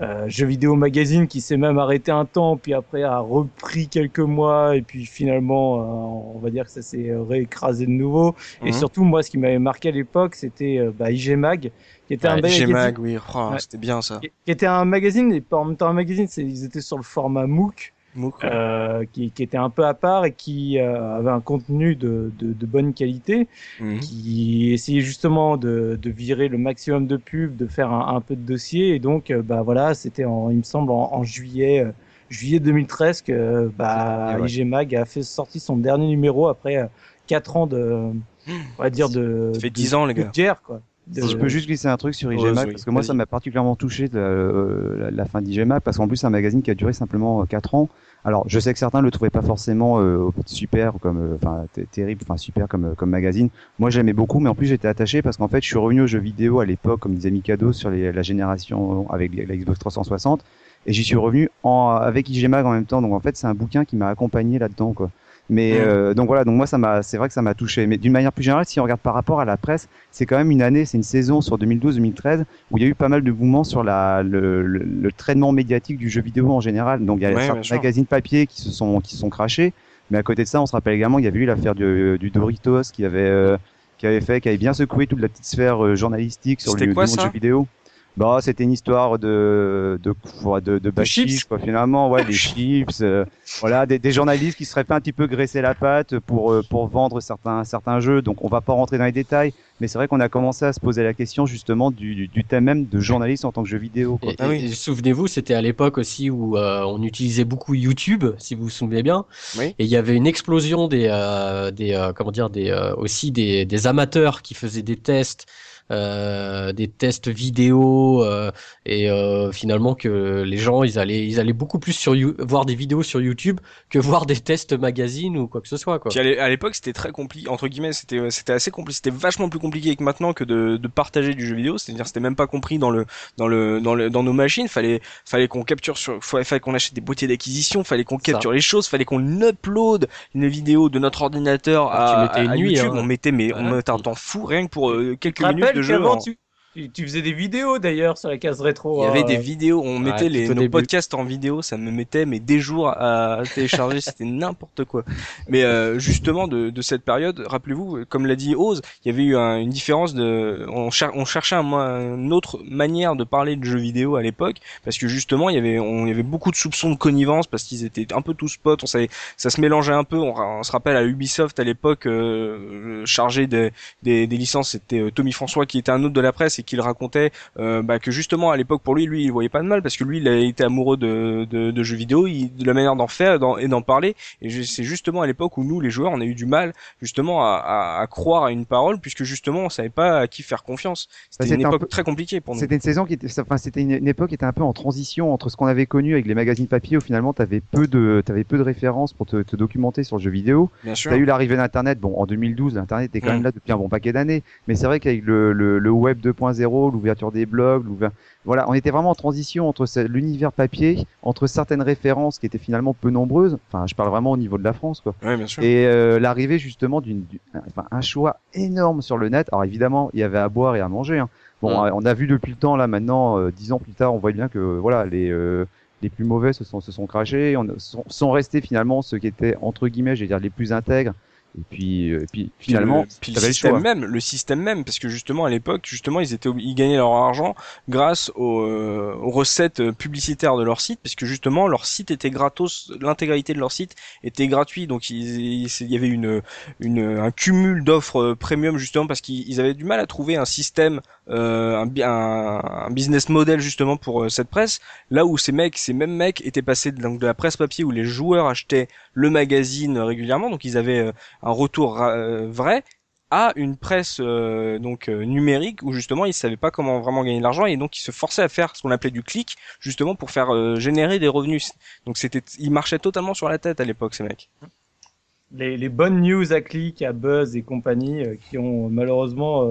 euh, jeux vidéo magazine qui s'est même arrêté un temps, puis après a repris quelques mois, et puis finalement, euh, on va dire que ça s'est réécrasé de nouveau. Et surtout, moi, ce qui m'avait marqué à l'époque, c'était euh, bah, IG Mag, qui était un Ouais, magazine, G-Mag, oui, oh, Ouais. c'était bien ça. qui qui était un magazine, et pas en même temps un magazine, c'est, ils étaient sur le format MOOC, MOOC, ouais. euh, qui, qui était un peu à part et qui euh, avait un contenu de, de, de bonne qualité Mhm. qui essayait justement de, de virer le maximum de pubs, de faire un, un peu de dossier. Et donc, euh, bah voilà, c'était en, il me semble en, en juillet, euh, juillet 2013 que euh, bah, ouais. IG Mag a fait sorti son dernier numéro après euh, quatre ans de, [GASPS] on va dire de, Ça fait de- 10 ans, les gars. guerre, quoi. De- Si je peux juste glisser un truc sur IGMAC, oui, parce que moi, ça m'a particulièrement touché de, euh, la, la fin d'IGMAC, parce qu'en plus, c'est un magazine qui a duré simplement 4 ans. Alors, je sais que certains le trouvaient pas forcément euh, super, comme, euh, enfin, terrible, enfin, super comme, euh, comme magazine. Moi, j'aimais beaucoup, mais en plus, j'étais attaché parce qu'en fait, je suis revenu aux jeux vidéo à l'époque, comme disait Mikado, sur les, la génération avec la Xbox 360, et j'y suis revenu en, avec IGMAG en même temps. Donc, en fait, c'est un bouquin qui m'a accompagné là-dedans, quoi. Mais Mhm. euh, donc voilà, donc moi ça m'a, c'est vrai que ça m'a touché. Mais d'une manière plus générale, si on regarde par rapport à la presse, c'est quand même une année, c'est une saison sur 2012-2013 où il y a eu pas mal de mouvements sur la, le, le, le traitement médiatique du jeu vidéo en général. Donc il y a Ouais, certains magazines papier qui se sont qui se sont crachés, mais à côté de ça, on se rappelle également qu'il y avait eu l'affaire du, du Doritos qui avait euh, qui avait fait, qui avait bien secoué toute la petite sphère euh, journalistique sur le, quoi, monde jeu vidéo. Bah, c'était une histoire de de de, de, de bachiche, chips quoi. Finalement, ouais, des [LAUGHS] chips, euh, voilà, des, des journalistes qui seraient fait un petit peu graisser la patte pour euh, pour vendre certains certains jeux. Donc, on va pas rentrer dans les détails, mais c'est vrai qu'on a commencé à se poser la question justement du, du, du thème même de journaliste en tant que jeu vidéo. Quoi. Et, Ah oui. et- et souvenez-vous, c'était à l'époque aussi où euh, on utilisait beaucoup YouTube, si vous vous souvenez bien. Oui. Et il y avait une explosion des, euh, des euh, comment dire, des euh, aussi des, des amateurs qui faisaient des tests, des tests vidéo, euh, et euh, finalement que les gens ils allaient ils allaient beaucoup plus sur You- voir des vidéos sur YouTube que voir des tests magazines ou quoi que ce soit quoi. Puis à l'é- à l'époque, c'était très compliqué, entre guillemets, c'était euh, c'était assez compliqué, c'était vachement plus compliqué que maintenant que de, de partager du jeu vidéo. C'est-à-dire, c'était même pas compris dans le dans le dans le dans nos machines. Fallait fallait qu'on capture sur, fallait, fallait qu'on achète des boîtiers d'acquisition, fallait qu'on Ça. capture les choses, fallait qu'on upload une vidéo de notre ordinateur Ah, tu à, YouTube. hein. On mettait mais on mettait un temps fou rien que pour euh, quelques minutes de jeu. tu, tu, tu faisais des vidéos d'ailleurs sur la case rétro. Il y avait hein. des vidéos, on Ouais, mettait les nos début. podcasts en vidéo, ça me mettait mais des jours à [LAUGHS] télécharger, c'était n'importe quoi. Mais euh, justement de, de cette période, rappelez-vous, comme l'a dit Oz, il y avait eu un- une différence de, on, cher- on cherchait un, une autre manière de parler de jeux vidéo à l'époque, parce que justement il y avait, on, il y avait beaucoup de soupçons de connivence parce qu'ils étaient un peu tous potes, on savait, ça se mélangeait un peu. On, se rappelle à Ubisoft à l'époque euh, chargé des, des, des licences, c'était euh, Tommy François qui était un autre de la presse et qui le racontait euh, bah, que justement à l'époque pour lui, lui il voyait pas de mal parce que lui il a été amoureux de, de, de jeux vidéo, il, de la manière d'en faire d'en- et d'en parler. Et je- c'est justement à l'époque où nous les joueurs on a eu du mal justement à, à, à croire à une parole puisque justement on savait pas à qui faire confiance. C'était Bah, une un époque peu- très compliquée pour nous. C'était une saison qui était, enfin, c'était une, une époque qui était un peu en transition entre ce qu'on avait connu avec les magazines papier où finalement t'avais peu de, t'avais peu de références pour te, te documenter sur le jeu vidéo. Bien sûr. T'as eu l'arrivée d'Internet, bon, en 2012, l'Internet était quand même là depuis un bon paquet d'années. Mais c'est vrai qu'avec le, le, le web 2.0, l'ouverture des blogs, voilà, on était vraiment en transition entre l'univers papier, entre certaines références qui étaient finalement peu nombreuses. Enfin, je parle vraiment au niveau de la France, quoi. Ouais, bien sûr. Et euh, l'arrivée justement d'une, du- enfin, un choix énorme sur le net. Alors évidemment, il y avait à boire et à manger. Hein. Bon, Ouais. on a vu depuis le temps là maintenant, euh, dix ans plus tard, on voit bien que voilà les euh, les plus mauvais se sont se sont crachés, on, sont, sont restés finalement ceux qui étaient entre guillemets, je vais dire les plus intègres. Et puis, euh, puis Puis finalement, le, puis le t'avais le système même, le système même, parce que justement à l'époque, justement, ils étaient, ils gagnaient leur argent grâce aux, euh, aux recettes publicitaires de leur site, puisque justement leur site était gratos, l'intégralité de leur site était gratuit, donc il y avait une, une un cumul d'offres euh, premium justement parce qu'ils ils avaient du mal à trouver un système, euh, un, un, un business model justement pour euh, cette presse, là où ces mecs, ces mêmes mecs étaient passés de, donc, de la presse papier où les joueurs achetaient le magazine régulièrement, donc ils avaient un retour euh, vrai à une presse euh, donc euh, numérique où justement ils savaient pas comment vraiment gagner de l'argent et donc ils se forçaient à faire ce qu'on appelait du clic justement pour faire générer des revenus. Donc c'était ils marchaient totalement sur la tête à l'époque ces mecs. les, les bonnes news à clic, à buzz et compagnie qui ont malheureusement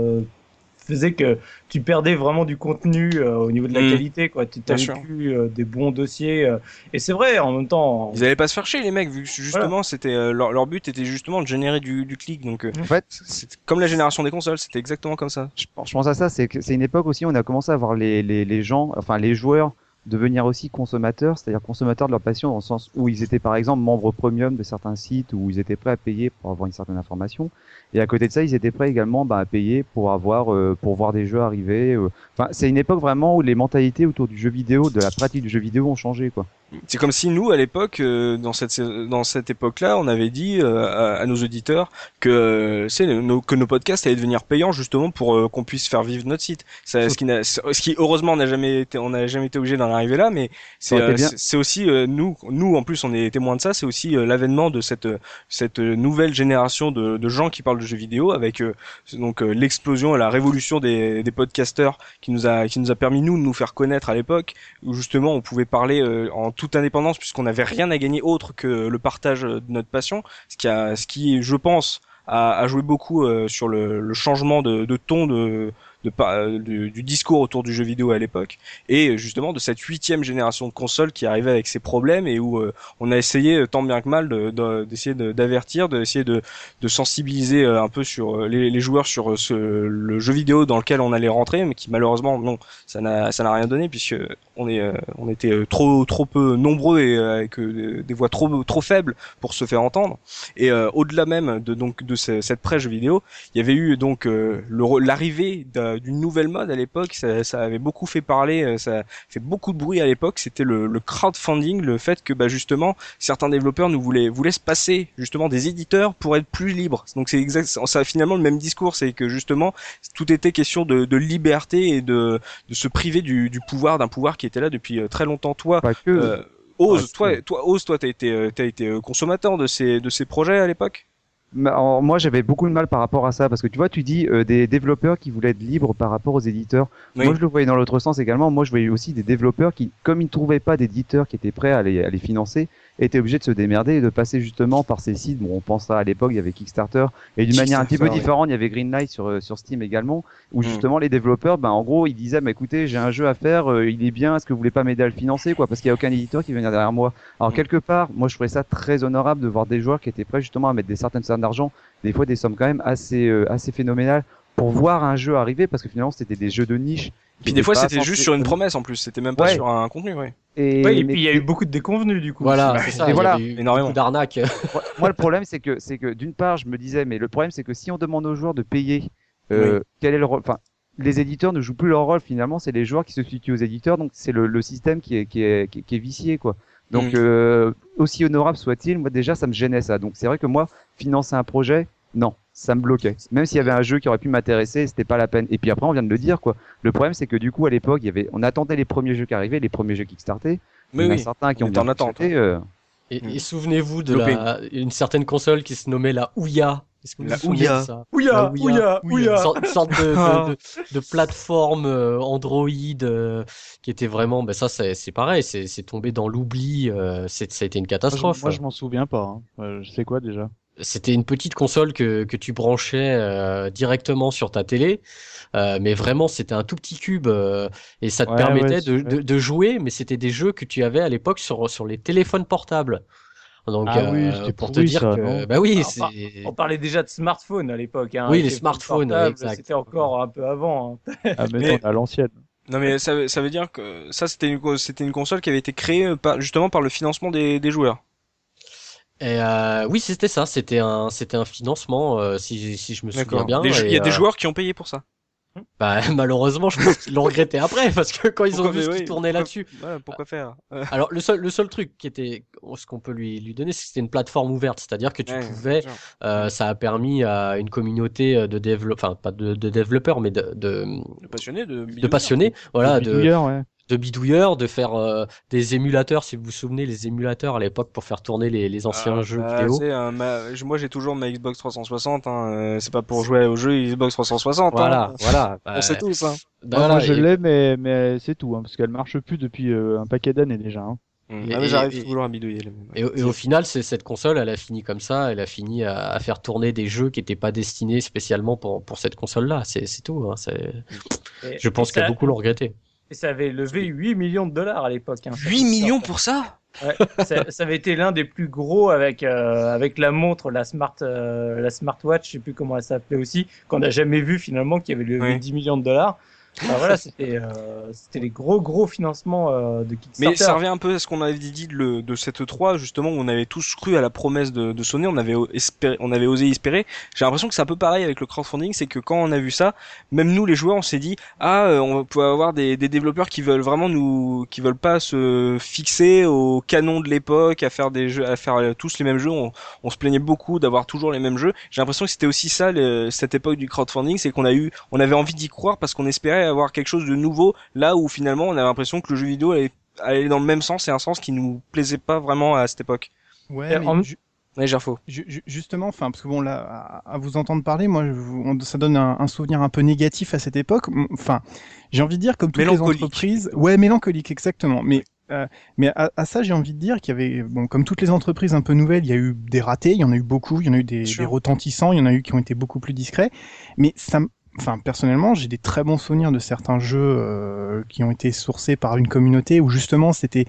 faisait que tu perdais vraiment du contenu euh, au niveau de la Mm. qualité quoi. Tu n'avais plus euh, des bons dossiers euh, et c'est vrai en même temps. Ils allaient pas se faire chier les mecs vu que justement c'était euh, leur, leur but était justement de générer du, du clic donc euh, En fait, c'est comme la génération des consoles c'était exactement comme ça. je pense, je pense à ça, c'est que c'est une époque aussi où on a commencé à voir les, les, les gens, enfin les joueurs devenir aussi consommateurs, c'est-à-dire consommateurs de leur passion dans le sens où ils étaient par exemple membres premium de certains sites où ils étaient prêts à payer pour avoir une certaine information et à côté de ça ils étaient prêts également bah, à payer pour avoir euh, pour voir des jeux arriver. euh. Enfin c'est une époque vraiment où les mentalités autour du jeu vidéo, de la pratique du jeu vidéo ont changé quoi. C'est comme si nous, à l'époque, euh, dans cette dans cette époque-là, on avait dit euh, à, à nos auditeurs que euh, c'est nos, que nos podcasts allaient devenir payants justement pour qu'on puisse faire vivre notre site. Ça, ce qui n'a, ce qui heureusement on n'a jamais été, on n'a jamais été obligé d'en arriver là, mais c'est euh, c'est aussi euh, nous, nous en plus on est témoins de ça. C'est aussi l'avènement de cette cette nouvelle génération de, de gens qui parlent de jeux vidéo avec euh, donc l'explosion et la révolution des, des podcasteurs qui nous a qui nous a permis nous de nous faire connaître à l'époque où justement on pouvait parler euh, en toute indépendance puisqu'on n'avait rien à gagner autre que le partage de notre passion, ce qui a, ce qui je pense a, a joué beaucoup euh, sur le, le changement de, de ton de, de, euh, du, du discours autour du jeu vidéo à l'époque et justement de cette huitième génération de consoles qui arrivait avec ses problèmes et où euh, on a essayé euh, tant bien que mal de- de- d'essayer de, d'avertir, d'essayer de, de sensibiliser euh, un peu sur euh, les, les joueurs sur euh, ce, le jeu vidéo dans lequel on allait rentrer, mais qui malheureusement non, ça n'a ça n'a rien donné puisque on est euh, on était euh, trop trop peu nombreux et euh, avec euh, des voix trop trop faibles pour se faire entendre. Et euh, au-delà même de donc de ce- cette presse jeu vidéo, il y avait eu donc euh, l'arrivée d'un- d'une nouvelle mode à l'époque. Ça, ça avait beaucoup fait parler, euh, ça fait beaucoup de bruit à l'époque. C'était le, le crowdfunding, le fait que bah justement certains développeurs nous voulaient voulaient se passer justement des éditeurs pour être plus libres. Donc c'est exact, ça a finalement le même discours, c'est que justement tout était question de, de liberté et de de se priver du, du pouvoir d'un pouvoir qui était là depuis euh, très longtemps. Toi, Pas que. euh, Ouais, toi, toi, Oz, toi, t'as été, euh, t'as été euh, consommateur de ces, de ces projets à l'époque? Alors, moi, j'avais beaucoup de mal par rapport à ça parce que tu vois, tu dis euh, des développeurs qui voulaient être libres par rapport aux éditeurs. Oui. Moi, je le voyais dans l'autre sens également. Moi, je voyais aussi des développeurs qui, comme ils ne trouvaient pas d'éditeurs qui étaient prêts à les, à les financer, étaient obligés de se démerder et de passer justement par ces sites. Bon, on pense à, l'époque, il y avait Kickstarter et d'une manière un petit peu différente, il y avait Greenlight sur euh, sur Steam également, où Mm. justement les développeurs, ben en gros, ils disaient, bah, écoutez, j'ai un jeu à faire, euh, il est bien, est-ce que vous voulez pas m'aider à le financer, quoi, parce qu'il y a aucun éditeur qui vient derrière moi. Alors Mm. quelque part, moi, je trouvais ça très honorable de voir des joueurs qui étaient prêts justement à mettre des certaines sommes d'argent des fois des sommes quand même assez euh, assez phénoménales pour voir un jeu arriver parce que finalement c'était des jeux de niche. Puis qui des fois, c'était juste sur une promesse en plus. C'était même pas Ouais. sur un contenu, ouais. Et, Ouais, et mais- puis il y a eu beaucoup de déconvenus du coup. Voilà, c'est ça. Et voilà. eu Énormément. d'arnaques. [LAUGHS] moi, le problème c'est que c'est que d'une part je me disais mais le problème c'est que si on demande aux joueurs de payer, euh, quel est le rôle Enfin, les éditeurs ne jouent plus leur rôle finalement, c'est les joueurs qui se substituent aux éditeurs, donc c'est le, le système qui est qui est qui est, qui est vicié quoi. Donc Mm. euh, aussi honorable soit-il, moi déjà ça me gênait ça. Donc c'est vrai que moi financer un projet, non, ça me bloquait. Même s'il y avait un jeu qui aurait pu m'intéresser, c'était pas la peine. Et puis après, on vient de le dire, quoi. Le problème, c'est que du coup, à l'époque, il y avait, on attendait les premiers jeux qui arrivaient, les premiers jeux Kickstarter. Mais il y en a certains qui on ont en attente, fonctionné, euh, Et, Mm. et souvenez-vous de la, une certaine console qui se nommait la Ouya. Est-ce que vous La Ouya. Ouya, La ouya, Une ouya. sorte, une sorte de, de, de, [LAUGHS] de plateforme euh, Android euh, qui était vraiment, ben ça c'est c'est pareil, c'est c'est tombé dans l'oubli, euh, c'est ça a été une Moi, je- catastrophe. Moi, je m'en souviens pas. Hein. Je sais quoi déjà? C'était une petite console que, que tu branchais euh, directement sur ta télé, euh, mais vraiment c'était un tout petit cube euh, et ça te Ouais, permettait ouais, de, de, de jouer, mais c'était des jeux que tu avais à l'époque sur, sur les téléphones portables. Donc, Ah oui, euh, c'était pour te dire ça, que, bah oui, Ah, c'est. On parlait déjà de smartphone à l'époque. Hein, Oui, les smartphones. C'était encore un peu avant. hein. Ah, mais Mais- [LAUGHS] non, à l'ancienne. Non mais ça, veut- ça veut dire que ça c'était une, c'était une console qui avait été créée euh, par, justement par le financement des, des joueurs. Et euh, oui, c'était ça. C'était un, c'était un financement, euh, si, si je me souviens bien. Il y a des euh, joueurs qui ont payé pour ça. [LAUGHS] Bah, malheureusement, je pense qu'ils l'ont regretté après, parce que quand ils ont vu ce oui, qui tournait là-dessus. Ouais, pourquoi faire Euh, Alors, le seul, le seul truc qui était, ce qu'on peut lui, lui donner, c'est que c'était une plateforme ouverte. C'est-à-dire que tu ouais, pouvais, euh, ça a permis à une communauté de développeurs, enfin, pas de, de développeurs, mais de, de, De passionnés, de, de passionnés, voilà, de, ouais. De bidouilleurs, de faire euh, des émulateurs, si vous vous souvenez, les émulateurs à l'époque pour faire tourner les, les anciens Ah, jeux bah, vidéo. c'est, euh, ma- je- moi j'ai toujours ma Xbox 360. Hein, euh, c'est pas pour jouer au jeu Xbox 360. Voilà, Hein. voilà. [LAUGHS] Bah, On sait tous. Hein. bah Moi, voilà, je et- l'ai, mais, mais c'est tout, hein, parce qu'elle marche plus depuis euh, un paquet d'années déjà. Hein. Et- Ah, j'arrive toujours à bidouiller. Et, au- et au final, c'est cette console, elle a fini comme ça, elle a fini à, à faire tourner des jeux qui n'étaient pas destinés spécialement pour, pour cette console-là. C'est c'est tout. Hein, je pense et qu'il y a ça- beaucoup l'ont regretté. Et ça avait levé 8 millions de dollars à l'époque. Hein, 8 millions pour ça? Ouais, ça, ça avait été l'un des plus gros avec euh, avec la montre, la smart euh, la smartwatch, je sais plus comment elle s'appelait aussi, qu'on n'a jamais vu finalement, qui avait levé Ouais. 10 millions de dollars. Enfin, voilà, c'était euh, c'était les gros gros financements euh, de Kickstarter. Mais ça revient un peu à ce qu'on avait dit de, le- de cette 3 justement où on avait tous cru à la promesse de, de Sony, on avait espéré, on avait osé espérer. J'ai l'impression que c'est un peu pareil avec le crowdfunding, c'est que quand on a vu ça, même nous les joueurs, on s'est dit ah euh, on pouvoir avoir des, des développeurs qui veulent vraiment nous, qui veulent pas se fixer au canon de l'époque, à faire des jeux, à faire euh, tous les mêmes jeux. On, on se plaignait beaucoup d'avoir toujours les mêmes jeux. J'ai l'impression que c'était aussi ça le- cette époque du crowdfunding, c'est qu'on a eu, on avait envie d'y croire parce qu'on espérait avoir quelque chose de nouveau là où finalement on avait l'impression que le jeu vidéo allait aller dans le même sens et un sens qui nous plaisait pas vraiment à cette époque. Ouais, en- ju- Ouais, justement, enfin, parce que bon, là, à, vous entendre parler, moi, je ça donne un, un souvenir un peu négatif à cette époque. Enfin, j'ai envie de dire, comme toutes les entreprises, ouais, mélancolique, exactement. Mais euh, mais à, à ça, j'ai envie de dire qu'il y avait, bon, comme toutes les entreprises un peu nouvelles, il y a eu des ratés, il y en a eu beaucoup, il y en a eu des, retentissants, il y en a eu qui ont été beaucoup plus discrets. Mais ça, enfin, personnellement, j'ai des très bons souvenirs de certains jeux euh, qui ont été sourcés par une communauté où justement c'était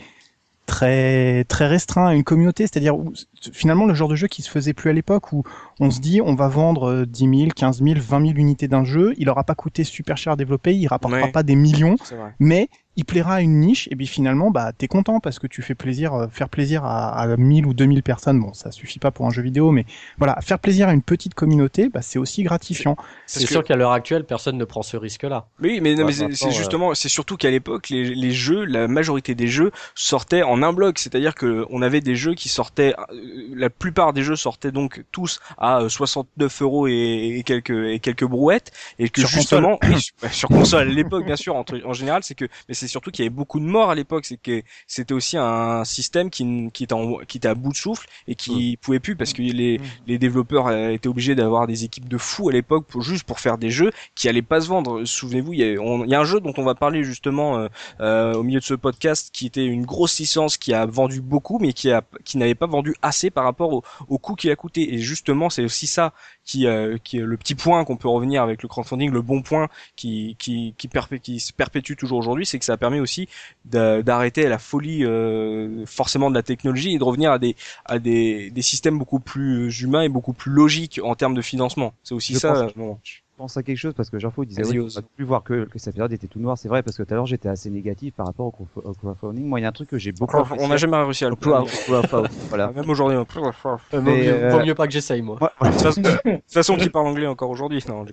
très très restreint à une communauté, c'est-à-dire où finalement le genre de jeu qui se faisait plus à l'époque où on se dit on va vendre euh, 10 000, 15 000, 20 000 unités d'un jeu, il aura pas coûté super cher à développer, il rapportera Ouais. pas des millions, mais il plaira à une niche et puis finalement bah t'es content parce que tu fais plaisir euh, faire plaisir à, à 1000 ou 2000 personnes. Bon ça suffit pas pour un jeu vidéo mais voilà faire plaisir à une petite communauté bah c'est aussi gratifiant. C'est sûr qu'à l'heure actuelle, personne ne prend ce risque-là. Oui, mais, non, Ouais, mais c'est euh, justement, c'est surtout qu'à l'époque, les, les jeux, la majorité des jeux sortaient en un bloc, c'est-à-dire que on avait des jeux qui sortaient, euh, la plupart des jeux sortaient donc tous à euh, 69 euros et, et quelques et quelques brouettes, et que Sur justement, oui, [COUGHS] sur, console à l'époque, bien sûr, entre- en général, c'est que, mais c'est surtout qu'il y avait beaucoup de morts à l'époque, c'est que c'était aussi un système qui qui était en, qui était à bout de souffle et qui pouvait plus parce que les les développeurs euh, étaient obligés d'avoir des équipes de fous à l'époque pour juste pour faire des jeux qui allaient pas se vendre. Souvenez-vous, il y, a, on- il y a un jeu dont on va parler justement euh, euh, au milieu de ce podcast qui était une grosse licence qui a vendu beaucoup mais qui a qui n'avait pas vendu assez par rapport au, au coût qu'il a coûté. Et justement, c'est aussi ça qui euh, qui est le petit point qu'on peut revenir avec le crowdfunding, le bon point qui qui qui, perpé- qui se perpétue toujours aujourd'hui, c'est que ça permet aussi d'a- d'arrêter la folie euh, forcément de la technologie et de revenir à des à des, des systèmes beaucoup plus humains et beaucoup plus logiques en termes de financement. C'est aussi Je ça. pense- euh, bon. Je pense à quelque chose parce que Jean-Faux disait oui, on va plus voir que, que sa période était tout noir. C'est vrai parce que tout à l'heure j'étais assez négatif par rapport au, crowdf- au crowdfunding. Moi, il y a un truc que j'ai beaucoup. On n'a jamais réussi à le crowdfunding, voilà. Même aujourd'hui. Euh, vaut, Mais, mieux, euh, vaut mieux pas que j'essaye, moi. Ouais, De toute façon, qui parle anglais encore aujourd'hui Non,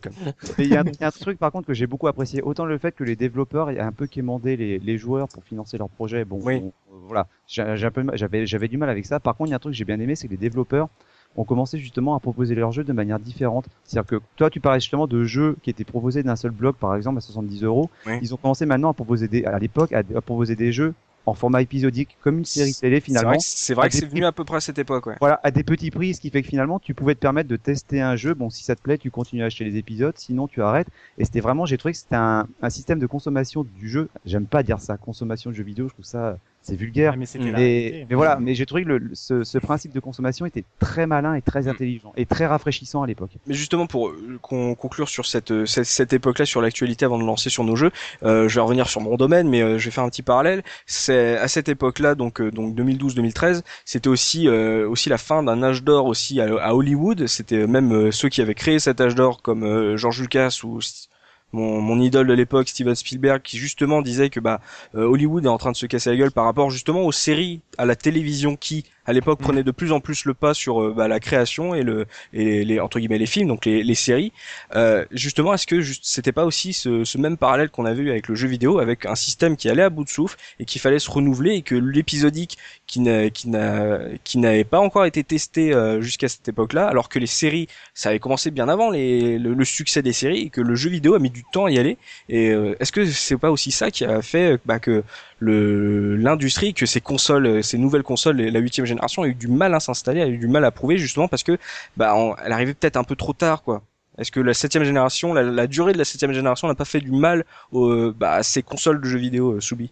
il y, a un- il y a un truc par contre que j'ai beaucoup apprécié. Autant le fait que les développeurs aient un peu quémandé les, les joueurs pour financer leurs projets. Bon, Oui. bon, euh, voilà, j'avais du mal avec ça. Par contre, il y a un truc que j'ai bien aimé, c'est que les développeurs ont commencé justement à proposer leurs jeux de manière différente. C'est-à-dire que toi, tu parlais justement de jeux qui étaient proposés d'un seul bloc, par exemple à 70 euros. Oui. Ils ont commencé maintenant à proposer des, à l'époque, à, à proposer des jeux en format épisodique, comme une série télé finalement. c'est vrai que c'est venu à peu près à cette époque, ouais. Voilà, à des petits prix, ce qui fait que finalement, tu pouvais te permettre de tester un jeu. Bon, si ça te plaît, tu continues à acheter les épisodes, sinon tu arrêtes. Et c'était vraiment, j'ai trouvé que c'était un, un système de consommation du jeu. J'aime pas dire ça, consommation de jeux vidéo. Je trouve ça c'est vulgaire. Mais c'était la Mais, mais voilà, mais j'ai trouvé que le, ce, ce principe de consommation était très malin et très intelligent et très rafraîchissant à l'époque. Mais justement, pour euh, con- conclure sur cette, euh, cette, cette époque-là, sur l'actualité avant de lancer sur nos jeux, euh, je vais revenir sur mon domaine, mais euh, je vais faire un petit parallèle. C'est à cette époque-là, donc euh, donc 2012-2013, c'était aussi euh, aussi la fin d'un âge d'or aussi à, à Hollywood. C'était même euh, ceux qui avaient créé cet âge d'or, comme euh, George Lucas ou mon, idole de l'époque, Steven Spielberg, qui justement disait que bah euh, Hollywood est en train de se casser la gueule par rapport justement aux séries, à la télévision qui à l'époque Mhm. prenait de plus en plus le pas sur euh, bah, la création et le et les, entre guillemets les films, donc les, les séries. Euh, justement, est-ce que juste, c'était pas aussi ce, ce même parallèle qu'on avait eu avec le jeu vidéo, avec un système qui allait à bout de souffle et qu'il fallait se renouveler et que l'épisodique qui n'a qui n'a qui n'avait pas encore été testé euh, jusqu'à cette époque-là, alors que les séries, ça avait commencé bien avant les, le, le succès des séries et que le jeu vidéo a mis du temps à y aller. Et euh, est-ce que c'est pas aussi ça qui a fait bah, que le l'industrie, que ces consoles, ces nouvelles consoles, la huitième génération, a eu du mal à s'installer, a eu du mal à prouver justement parce que bah on- elle arrivait peut-être un peu trop tard quoi. Est-ce que la septième génération, la, la durée de la septième génération n'a pas fait du mal aux, bah, à ces consoles de jeux vidéo euh, Soubi?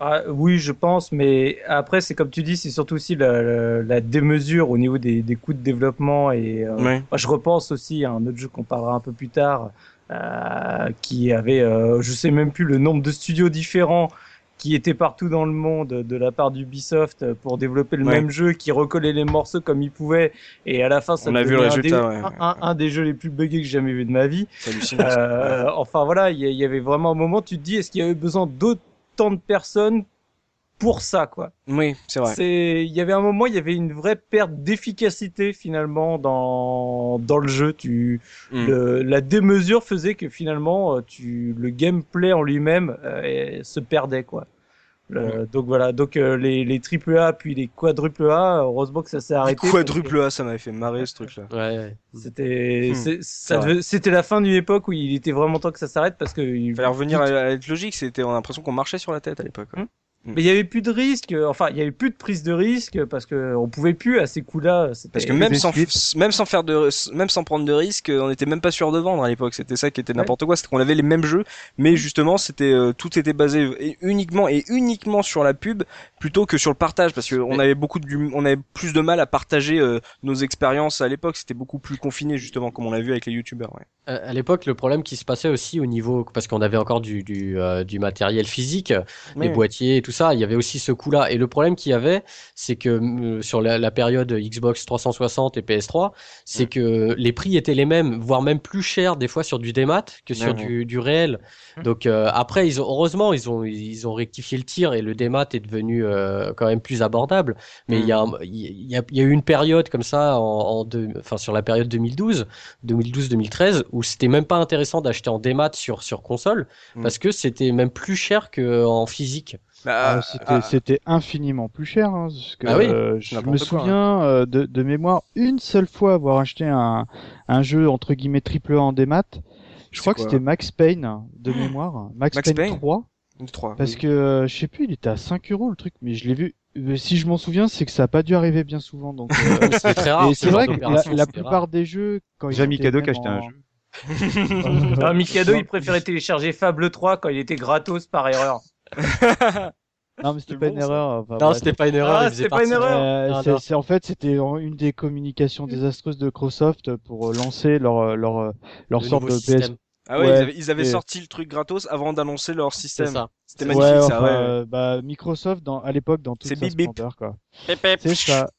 Ah, oui, je pense, mais après, c'est comme tu dis, c'est surtout aussi la, la, la démesure au niveau des, des coûts de développement. Et euh, moi, je repense aussi à un autre jeu qu'on parlera un peu plus tard, euh, qui avait, euh, je sais même plus le nombre de studios différents qui étaient partout dans le monde de la part d'Ubisoft pour développer le Ouais. même jeu, qui recollait les morceaux comme ils pouvaient, et à la fin, ça On a vu le un résultat, des- ouais. un, un- un des jeux les plus buggés que j'ai jamais vu de ma vie. Euh, enfin voilà, il y, il y avait vraiment un moment, tu te dis, est-ce qu'il y avait besoin d'autant de personnes pour ça, quoi oui, c'est vrai. C'est, il y avait un moment, il y avait une vraie perte d'efficacité finalement dans dans le jeu. Tu, Mm. le- la démesure faisait que finalement, euh, tu, le gameplay en lui-même euh, se perdait, quoi. Le- Donc voilà, donc euh, les les triple A puis les quadruple A, heureusement que ça s'est arrêté. que- Quadruple A, ça m'avait fait marrer ce truc-là. Ouais, ouais. C'était, Hmm. c'est- ça C'est vrai. devait- c'était la fin d'une époque où il était vraiment temps que ça s'arrête parce que il fallait revenir à, à être logique. C'était, on a l'impression qu'on marchait sur la tête à l'époque. Mais il y avait plus de risque, enfin il y avait plus de prise de risque parce que on pouvait plus à ces coups-là. Parce que même sans, suites. même sans faire de, même sans prendre de risques, on n'était même pas sûr de vendre à l'époque. C'était ça qui était n'importe quoi. C'était qu'on avait les mêmes jeux, mais justement, c'était euh, tout était basé et- uniquement et uniquement sur la pub plutôt que sur le partage, parce qu'on Mais- avait beaucoup de, on avait plus de mal à partager euh, nos expériences à l'époque. C'était beaucoup plus confiné justement, comme on l'a vu avec les youtubeurs. Ouais. À à l'époque, le problème qui se passait aussi au niveau, parce qu'on avait encore du, du, euh, du matériel physique, les boîtiers et tout ça, il y avait aussi ce coup-là. Et le problème qu'il y avait, c'est que euh, sur la, la période Xbox 360 et PS3, c'est que les prix étaient les mêmes, voire même plus chers des fois sur du démat que sur du, du réel. Mm. Donc euh, après, ils ont, heureusement, ils ont, ils ont rectifié le tir et le démat est devenu euh, quand même plus abordable. Mais il y a, Mm. il y a, il y a eu une période comme ça, en, en deux, enfin sur la période 2012, 2012-2013, où c'était même pas intéressant d'acheter en démat sur sur console Mm. parce que c'était même plus cher que en physique. Bah, Euh, c'était, ah, c'était infiniment plus cher. Hein, parce que, Ah oui euh, je me quoi, souviens euh, de, de mémoire une seule fois avoir acheté un, un jeu entre guillemets triple A en démat. Je crois que c'était Max Payne de mémoire. Max, Max Payne, Payne 3. trois. Parce que euh, je sais plus, il était à 5 euros le truc, mais je l'ai vu. euh, Si je m'en souviens, c'est que ça a pas dû arriver bien souvent. Donc, euh, [LAUGHS] C'est très rare. c'est vrai que la, la plupart rare. des jeux, quand J'ai Mikado qui acheté un jeu. [LAUGHS] Ah, Mikado, Non. il préférait télécharger Fable 3 quand il était gratos par erreur. [LAUGHS] Non, mais c'était C'est pas bon, une erreur. enfin, Non, bref. c'était pas une erreur. Ah, c'était pas une erreur. Euh, c'est, en fait c'était une des communications désastreuses de Microsoft pour euh, lancer leur leur leur le sorte nouveau de système. PS. Ah ouais, Ouais, ils avaient, ils avaient sorti le truc gratos avant d'annoncer leur système. ça. C'était Ouais, magnifique ça. enfin, Ouais. euh, bah, Microsoft dans à l'époque dans toute sa bip bip. splendeur quoi. C'est ça.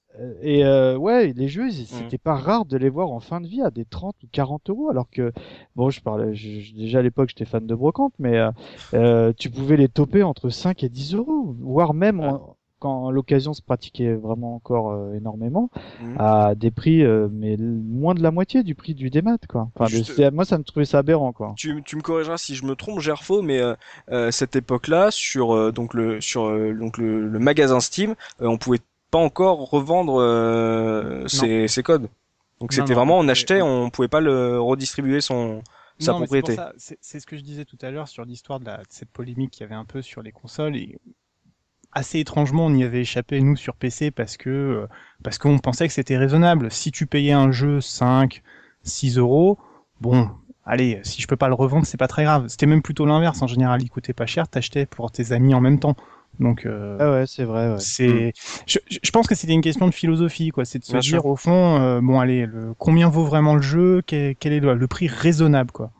Et euh, ouais, les jeux, ils- c'était pas rare de les voir en fin de vie à des 30 ou 40 euros, alors que bon, je parlais, je- déjà à l'époque j'étais fan de brocante, mais euh, euh, tu pouvais les toper entre 5 et 10 euros, voire même en- quand l'occasion se pratiquait vraiment encore euh, énormément, Mhm. à des prix euh, mais moins de la moitié du prix du démat quoi. Enfin, Juste- moi ça me trouvait ça aberrant quoi. tu, tu me corrigeras si je me trompe, Gerfo, mais euh, euh, cette époque-là, sur euh, donc le sur euh, donc le, le magasin Steam, euh, on pouvait pas encore revendre euh, ses, ses codes. Donc c'était vraiment on achetait, on pouvait pas le redistribuer son sa Non, propriété. C'est ce que je disais tout à l'heure sur l'histoire de cette polémique qu'il y avait un peu sur les consoles et assez étrangement on y avait échappé nous sur PC parce que euh, parce qu'on pensait que c'était raisonnable. Si tu payais un jeu 5, 6 euros, bon, allez, si je peux pas le revendre, c'est pas très grave. C'était même plutôt l'inverse. En général, il coûtait pas cher, t'achetais pour tes amis en même temps. Donc, euh, Ah ouais, c'est vrai. Ouais. c'est, je, je je pense que c'était une question de philosophie, quoi. C'est de se Bien dire sûr. au fond, euh, bon, allez, le, combien vaut vraiment le jeu? Quel, quel est le, le prix raisonnable, quoi?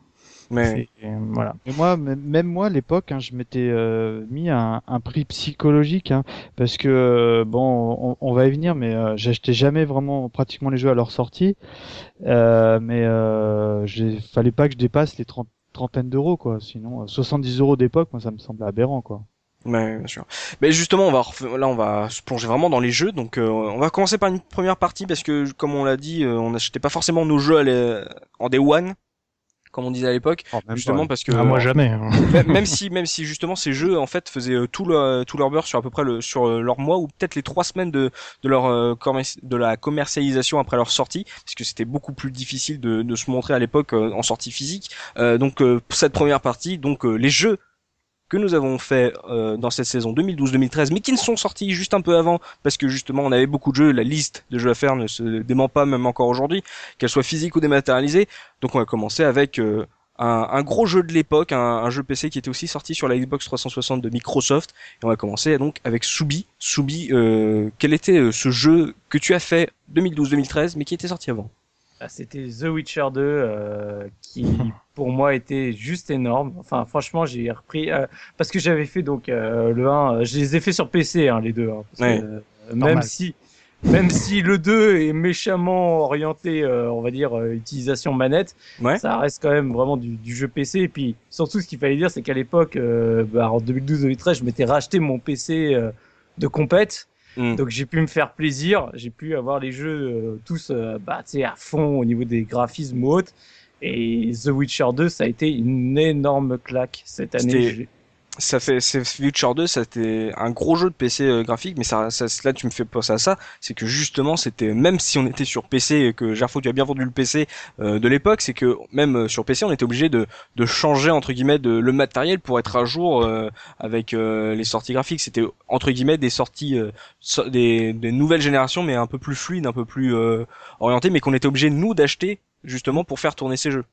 Mais euh, voilà. Et moi, même moi, à l'époque, hein, je m'étais euh, mis un, un prix psychologique, hein, parce que euh, bon, on, on va y venir, mais euh, j'achetais jamais vraiment pratiquement les jeux à leur sortie, euh, mais euh, j'ai- fallait pas que je dépasse les 30 trentaines d'euros, quoi. Sinon, euh, 70 euros d'époque, moi, ça me semble aberrant, quoi. Ouais, bien sûr. Mais justement, on va ref- là, on va se plonger vraiment dans les jeux. Donc, euh, on va commencer par une première partie parce que, comme on l'a dit, euh, on n'achetait pas forcément nos jeux à les- en day one, comme on disait à l'époque, Oh, justement pas. parce que Ah, moi jamais. hein. [LAUGHS] même, même si, même si justement ces jeux en fait faisaient euh, tout leur tout leur beurre sur à peu près le sur euh, leur mois ou peut-être les trois semaines de de leur euh, de la commercialisation après leur sortie, parce que c'était beaucoup plus difficile de, de se montrer à l'époque euh, en sortie physique. Euh, donc euh, cette première partie, donc euh, les jeux que nous avons fait euh, dans cette saison 2012-2013, mais qui ne sont sortis juste un peu avant, parce que justement on avait beaucoup de jeux, la liste de jeux à faire ne se dément pas même encore aujourd'hui, qu'elle soit physique ou dématérialisée. Donc on va commencer avec euh, un, un gros jeu de l'époque, un, un jeu PC qui était aussi sorti sur la Xbox 360 de Microsoft. Et on va commencer donc avec Soubi. Soubi, euh, quel était euh, ce jeu que tu as fait 2012-2013, mais qui était sorti avant? Ah, C'était The Witcher 2 euh, qui [LAUGHS] pour moi était juste énorme. Enfin franchement j'ai repris euh, parce que j'avais fait donc euh, le 1, euh, je les ai fait sur PC hein, les deux. hein, parce Ouais. que, euh, Normal. même si même si le 2 est méchamment orienté euh, on va dire euh, utilisation manette, Ouais. ça reste quand même vraiment du, du jeu PC et puis surtout ce qu'il fallait dire c'est qu'à l'époque euh, bah, en 2012-2013 je m'étais racheté mon PC euh, de compète. Mm. Donc j'ai pu me faire plaisir, j'ai pu avoir les jeux euh, tous euh, bah, à fond au niveau des graphismes ou autres. Et The Witcher 2, ça a été une énorme claque cette année. Ça fait c'est Witcher 2 c'était un gros jeu de PC euh, graphique mais ça, ça là tu me fais penser à ça c'est que justement c'était même si on était sur PC et que Gerfo tu as bien vendu le PC euh, de l'époque c'est que même euh, sur PC on était obligé de de changer entre guillemets de, le matériel pour être à jour euh, avec euh, les sorties graphiques c'était entre guillemets des sorties euh, so- des, des nouvelles générations mais un peu plus fluides un peu plus orientées mais qu'on était obligé nous d'acheter justement pour faire tourner ces jeux.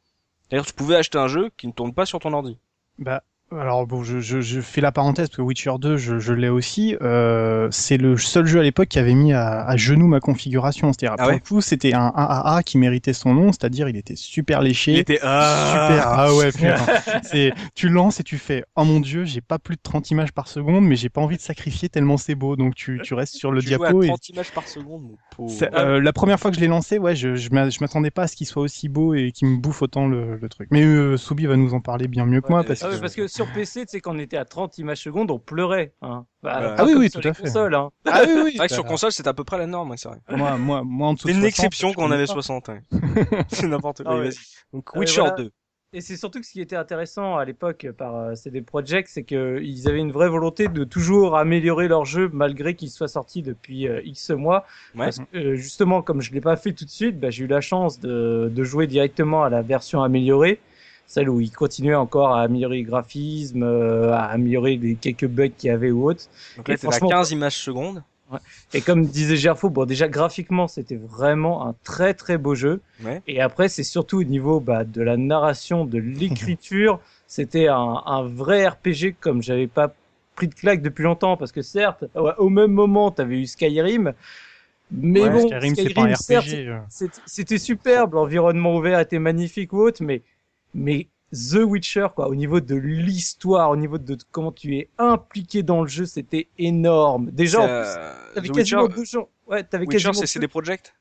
C'est-à-dire tu pouvais acheter un jeu qui ne tourne pas sur ton ordi. Bah, alors bon, je, je, je fais la parenthèse parce que Witcher 2, je, je l'ai aussi. Euh, c'est le seul jeu à l'époque qui avait mis à, à genoux ma configuration. C'est-à-dire, Ah pour ouais le coup, c'était un AAA qui méritait son nom, c'est-à-dire il était super léché. il était Super. Ah ouais, putain. c'est, tu lances et tu fais, oh mon dieu, j'ai pas plus de 30 images par seconde, mais j'ai pas envie de sacrifier tellement c'est beau. Donc tu, tu restes sur le Tu diapo à et 30 images par seconde, mon pauvre. c'est- euh, la première fois que je l'ai lancé, ouais, je, je m'a- je m'attendais pas à ce qu'il soit aussi beau et qu'il me bouffe autant le, le truc. Mais euh, Soubi va nous en parler bien mieux que moi parce Ah que. parce que sur PC, tu sais, quand on était à 30 images seconde, on pleurait. Hein. Bah, Ah oui, oui, sur tout à fait. consoles, hein. Ah oui, oui. C'est vrai que sur console, c'est à peu près la norme, c'est vrai. Moi, moi, moi, en dessous C'est de une 60, exception qu'on connais avait pas. 60, ouais. [LAUGHS] c'est n'importe quoi, Ah ouais. Donc, ouais, Witcher voilà. 2. Et c'est surtout que ce qui était intéressant à l'époque par euh, CD Projekt, c'est qu'ils avaient une vraie volonté de toujours améliorer leur jeu malgré qu'il soit sorti depuis euh, X mois. Ouais. Parce que euh, justement, comme je l'ai pas fait tout de suite, bah, j'ai eu la chance de, de jouer directement à la version améliorée, celle où ils continuaient encore à améliorer les graphismes, euh, à améliorer les quelques bugs qu'il y avait ou autres. Donc là, Et à franchement- 15 images seconde. Et comme disait Gerfo, bon déjà graphiquement c'était vraiment un très très beau jeu. Ouais. Et après c'est surtout au niveau bah, de la narration, de [LAUGHS] l'écriture, c'était un, un vrai RPG comme j'avais pas pris de claque depuis longtemps parce que certes ouais, au même moment t'avais eu Skyrim, mais Ouais, bon Skyrim, c'est pas un certes, RPG. euh. c'était- c'était superbe, l'environnement ouvert était magnifique ou autre, mais mais The Witcher quoi, au niveau de l'histoire, au niveau de comment tu es impliqué dans le jeu, c'était énorme. Déjà en plus, Euh, T'avais The quasiment Witcher, deux gens. Ouais, t'avais Witcher, quasiment. c'est CD Projekt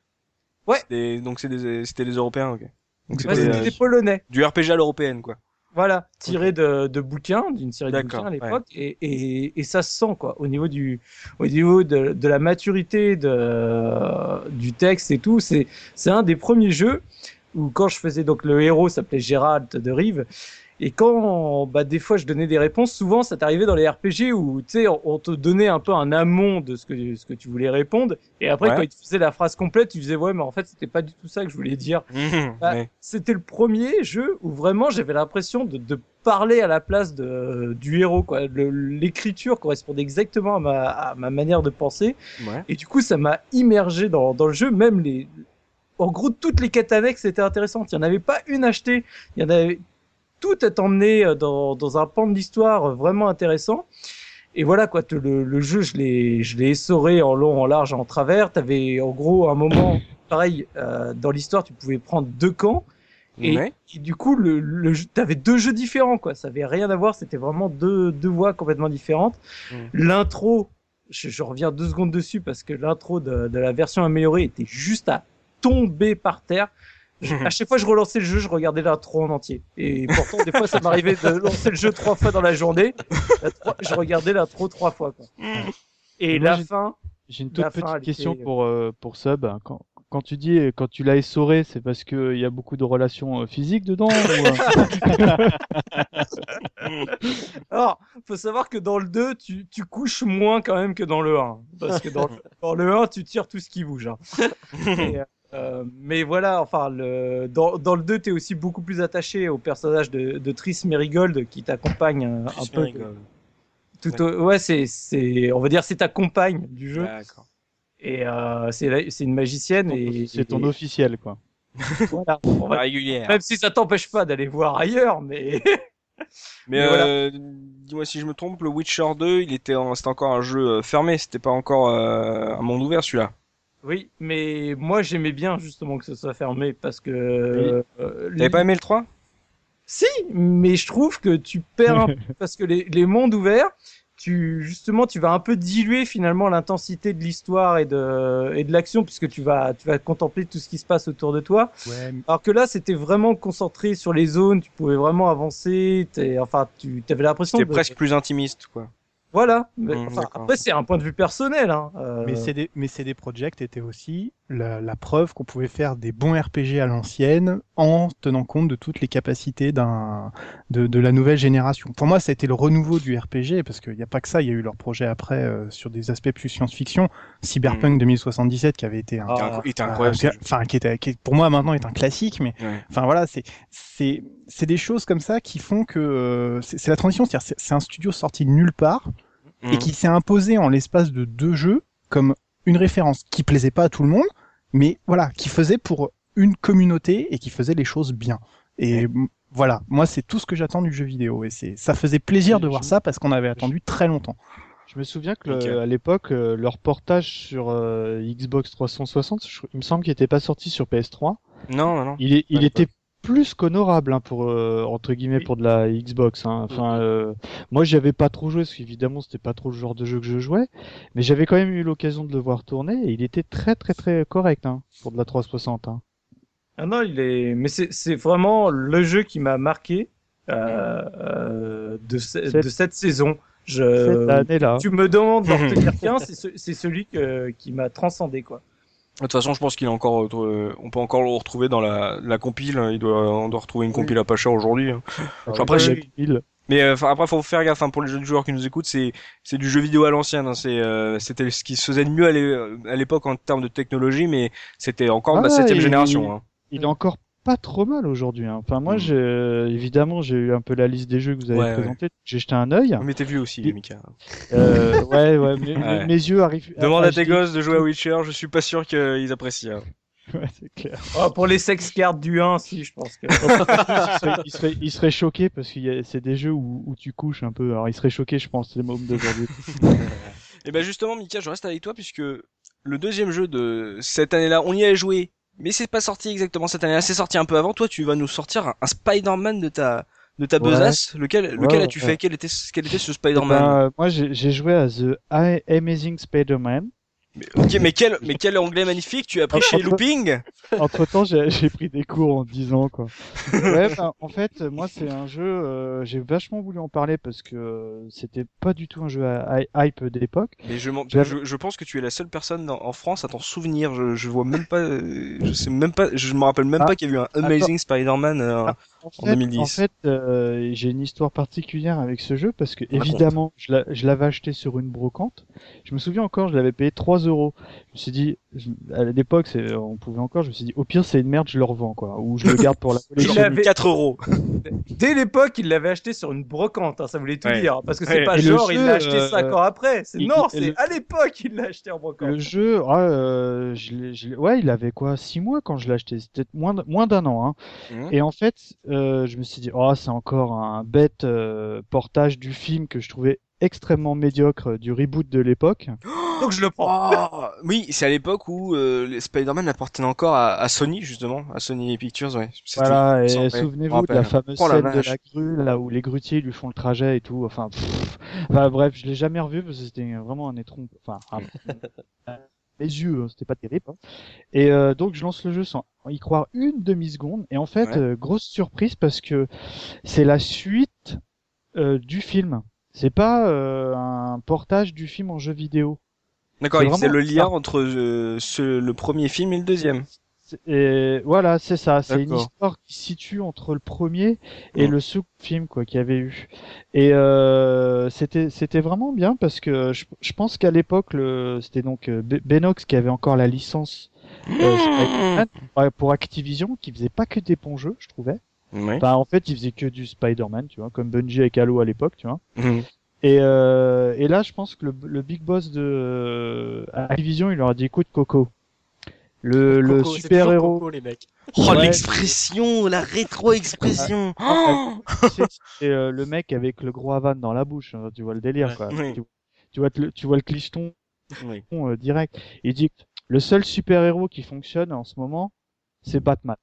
Ouais. C'était- Donc, c'est des, c'était des Européens, ok. Donc, Ouais, c'était c'était euh, des Polonais. du RPG à l'européenne, quoi. Voilà, tiré de, de bouquins, d'une série de bouquins à l'époque, et, et, et ça se sent quoi, au niveau du, au niveau de, de la maturité de, du texte et tout. C'est, c'est un des premiers jeux où quand je faisais donc le héros s'appelait Gérald de Rive. Et quand, bah, des fois, je donnais des réponses, souvent, ça t'arrivait dans les RPG où, tu sais, on, te donnait un peu un amont de ce que, ce que tu voulais répondre. Et après, Ouais. quand il te faisait la phrase complète, tu disais, ouais, mais en fait, c'était pas du tout ça que je voulais dire. Bah, Ouais. C'était le premier jeu où vraiment j'avais l'impression de, de parler à la place de, du héros. quoi. L'écriture correspondait exactement à ma, à ma manière de penser. Ouais. Et du coup, ça m'a immergé dans, dans le jeu. Même les, en gros, toutes les quêtes annexes étaient intéressantes. Il n'y en avait pas une achetée. Il y en avait tout est emmené euh, dans, dans un pan de l'histoire vraiment intéressant. et voilà quoi, le, le jeu, je l'ai, je l'ai essoré en long, en large, en travers. T'avais en gros un moment, pareil, euh, dans l'histoire, tu pouvais prendre deux camps. Et, Ouais. et du coup, le, le, t'avais deux jeux différents, quoi. Ça avait rien à voir. C'était vraiment deux, deux voies complètement différentes. Mm. L'intro, je, je reviens deux secondes dessus parce que l'intro de, de la version améliorée était juste à tomber par terre. [LAUGHS] À chaque fois que je relançais le jeu, je regardais l'intro en entier. Et pourtant, des fois, ça m'arrivait de lancer le jeu trois fois dans la journée. La trois- je regardais l'intro trois fois, quoi. Et Moi, la j'ai- fin, J'ai une La toute petite question était- pour euh, pour Sub. Quand, quand tu dis euh, quand tu l'as essoré, c'est parce que il y a beaucoup de relations euh, physiques dedans ou, euh, [LAUGHS] Alors, faut savoir que dans le 2, tu, tu couches moins quand même que dans le 1. Parce que dans, le- dans le 1, tu tires tout ce qui bouge. hein. [LAUGHS] Et, euh, mais voilà, enfin, le, dans, dans le 2, tu es aussi beaucoup plus attaché au personnage de, de Triss Merigold qui t'accompagne un, un Triss peu. Merigold. Tout au- ouais, c'est, c'est, on va dire, c'est ta compagne du jeu. D'accord. Et euh, c'est, une magicienne. et c'est ton et- officiel quoi. [LAUGHS] voilà. On va- régulière. Même si ça t'empêche pas d'aller voir ailleurs, mais. [LAUGHS] Mais, Mais voilà. euh, dis-moi si je me trompe, le Witcher 2, il était, en- c'était encore un jeu euh, fermé, c'était pas encore euh, un monde ouvert celui-là. Oui, mais moi j'aimais bien justement que ce soit fermé parce que. euh, T'avais pas aimé le 3 Si, mais je trouve que tu perds un [LAUGHS] peu parce que les, les mondes ouverts, tu justement tu vas un peu diluer finalement l'intensité de l'histoire et de et de l'action puisque tu vas tu vas contempler tout ce qui se passe autour de toi. Ouais, Alors que là c'était vraiment concentré sur les zones, tu pouvais vraiment avancer, enfin tu avais l'impression C'était de presque plus intimiste, quoi. Voilà. Mais, Mmh, enfin, après c'est un point de vue personnel. Hein. euh, Mais CD, mais CD Projekt était aussi la, la preuve qu'on pouvait faire des bons RPG à l'ancienne en tenant compte de toutes les capacités d'un de, de la nouvelle génération. Pour moi, ça a été le renouveau du RPG parce qu'il n'y a pas que ça. Il y a eu leur projet après euh, sur des aspects plus science-fiction. Cyberpunk 2077 qui avait été un, Ah, incroyable. enfin qui était qui pour moi maintenant est un classique, mais Ouais. Enfin voilà, c'est c'est c'est des choses comme ça qui font que euh, c'est la transition, c'est-à-dire c'est- c'est un studio sorti de nulle part et Mhm. qui s'est imposé en l'espace de deux jeux comme une référence qui plaisait pas à tout le monde, mais voilà, qui faisait pour une communauté et qui faisait les choses bien. Et voilà, moi c'est tout ce que j'attends du jeu vidéo et c'est ça faisait plaisir de voir ça parce qu'on avait attendu très longtemps. Je me souviens que le- Nickel. à l'époque, euh, leur portage sur euh, Xbox 360, je- il me semble qu'il n'était pas sorti sur PS3. Non, non, non. Il, est, il Pas était plus qu'honorable hein, pour euh, entre guillemets Oui. pour de la Xbox. Hein. Enfin, euh, moi j'y avais pas trop joué parce qu'évidemment c'était pas trop le genre de jeu que je jouais, mais j'avais quand même eu l'occasion de le voir tourner et il était très très très correct hein, pour de la 360. Hein. Ah non, il est. Mais c'est vraiment le jeu qui m'a marqué euh, euh, de, ce- Cette- de cette saison. Cette Je... année-là. Tu me demandes d'en [LAUGHS] retenir qu'un, c'est ce- c'est celui que, qui m'a transcendé quoi. De toute façon, je pense qu'il est encore, euh, on peut encore le retrouver dans la, la compile. Il doit, on doit retrouver une compile à pas cher aujourd'hui. hein. Après, Ouais, je- il- Mais euh, après, faut faire gaffe. hein, pour les jeunes joueurs qui nous écoutent, c'est c'est du jeu vidéo à l'ancienne. hein, c'est euh, c'était ce qui se faisait de mieux à l'é- à l'époque en termes de technologie, mais c'était encore de la Ah, septième il- génération. Hein. il est encore pas trop mal aujourd'hui. Hein. Enfin moi Mm. j'ai évidemment j'ai eu un peu la liste des jeux que vous avez Ouais, ouais. présenté. J'ai jeté un œil. Mais t'es vieux aussi, Mika. Euh, [LAUGHS] ouais ouais. Mes, Ouais. mes yeux arrivent. Demande à tes HD. gosses de jouer à Witcher. Je suis pas sûr qu'ils apprécient. hein. [LAUGHS] Ouais, c'est clair. Oh, pour les sex cards du 1, si, je pense que. [LAUGHS] il, serait, il, serait, il serait choqué parce que c'est des jeux où, où tu couches un peu. Alors il serait choqué, je pense, les mômes d'aujourd'hui. Et ben justement, Mika, je reste avec toi puisque le deuxième jeu de cette année-là, on y a joué, mais c'est pas sorti exactement cette année-là. C'est sorti un peu avant. Toi, tu vas nous sortir un, un Spider-Man de ta de ta Ouais. besace. Lequel, lequel Ouais, as-tu ouais. fait? Quel était, quel était ce Spider-Man? Ben, euh, moi j'ai joué à The Amazing Spider-Man. Ok, mais quel, mais quel anglais magnifique tu as pris chez Looping [LAUGHS] Entre temps, j'ai pris des cours en 10 ans, quoi. Ouais, [LAUGHS] bah, en fait, moi, c'est un jeu, euh, j'ai vachement voulu en parler parce que euh, c'était pas du tout un jeu à à hype d'époque. Mais je, je, je pense que tu es la seule personne dans- en France à t'en souvenir. Je, je vois même pas, euh, je sais même pas, je me rappelle même Ah, pas qu'il y a eu un Amazing Spider-Man. euh, Ah, En En fait, 2010. en fait euh, j'ai une histoire particulière avec ce jeu parce que, Raconte. évidemment, je l'a- je l'avais acheté sur une brocante. Je me souviens encore, je l'avais payé 3 euros. Je me suis dit, je- à l'époque, on pouvait encore, je me suis dit, au pire, c'est une merde, je le revends, quoi. Ou je le garde pour la [LAUGHS] Il collection. j'ai avait- mis 4 euros. Dès l'époque, il l'avait acheté sur une brocante, hein, ça voulait tout Ouais. dire. Parce que c'est Ouais. pas Et genre, il l'a acheté euh, 5 ans après. Il- non, il- c'est le- à l'époque, il l'a acheté en brocante. Le jeu, ah, euh, je je ouais, il avait quoi, six mois quand je l'ai acheté, c'était moins d'un an. Hein. Mhm. Et en fait, euh, je me suis dit, oh, c'est encore un bête euh, portage du film que je trouvais extrêmement médiocre du reboot de l'époque. [GASPS] Donc je le prends. Oh, oui, c'est à l'époque où euh, Spider-Man appartenaient encore à, à Sony justement, à Sony Pictures, ouais. Voilà, et souvenez-vous de la fameuse Oh la scène de la grue, là où les grutiers lui font le trajet et tout. Enfin, pff. Enfin, bref, je l'ai jamais revu parce que c'était vraiment un étron. Enfin, un- [LAUGHS] les yeux, hein, c'était pas terrible. hein. Et euh, donc je lance le jeu sans y croire une demi seconde. Et en fait, Ouais. euh, grosse surprise parce que c'est la suite euh, du film. C'est pas euh, un portage du film en jeu vidéo. D'accord, c'est il faisait vraiment le lien entre euh, ce, le premier film et le deuxième. Et voilà, c'est ça. C'est une histoire qui se situe entre le premier et Ouais. le second film quoi qu'il y avait eu. Et euh, c'était c'était vraiment bien parce que je, je pense qu'à l'époque le c'était donc euh, Be- Benox qui avait encore la licence euh, Spider-Man, ouais, pour Activision qui faisait pas que des bons jeux, je trouvais. Ouais. Enfin en fait, il faisait que du Spider-Man, tu vois, comme Bungie avec Halo à l'époque, tu vois. Mhm. Et, euh, et là, je pense que le, le big boss de euh, Activision, il leur a dit écoute Coco, le, le Coco, super héros. Coco, les mecs. Oh, Ouais. l'expression, la rétro-expression. [LAUGHS] Oh c'est euh, le mec avec le gros Havane dans la bouche, hein, tu vois le délire Ouais. quoi. Oui. Tu, tu vois le, tu vois le clicheton Oui. euh, direct. Il dit le seul super héros qui fonctionne en ce moment, c'est Batman.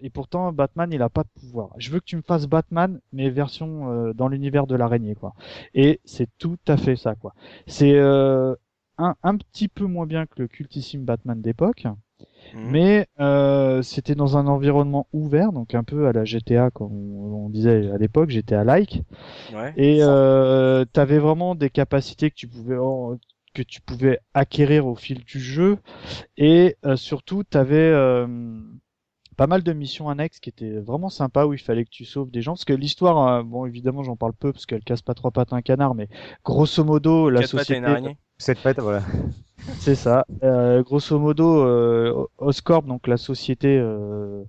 Et pourtant Batman il a pas de pouvoir. Je veux que tu me fasses Batman mais version euh, dans l'univers de l'araignée quoi. Et c'est tout à fait ça quoi. C'est euh, un, un petit peu moins bien que le cultissime Batman d'époque. Mhm. Mais euh, c'était dans un environnement ouvert, donc un peu à la GTA, comme on, on disait à l'époque, GTA like. Ouais. Et euh, tu avais vraiment des capacités que tu pouvais en- que tu pouvais acquérir au fil du jeu. Et euh, surtout, tu avais pas mal de missions annexes qui étaient vraiment sympas où il fallait que tu sauves des gens. Parce que l'histoire, euh, bon évidemment j'en parle peu parce qu'elle casse pas trois pattes un canard, mais grosso modo, la Quatre pattes à société... une araignée. Cette fête, voilà. [LAUGHS] C'est ça. Euh, grosso modo, euh, Oscorp, donc la société euh,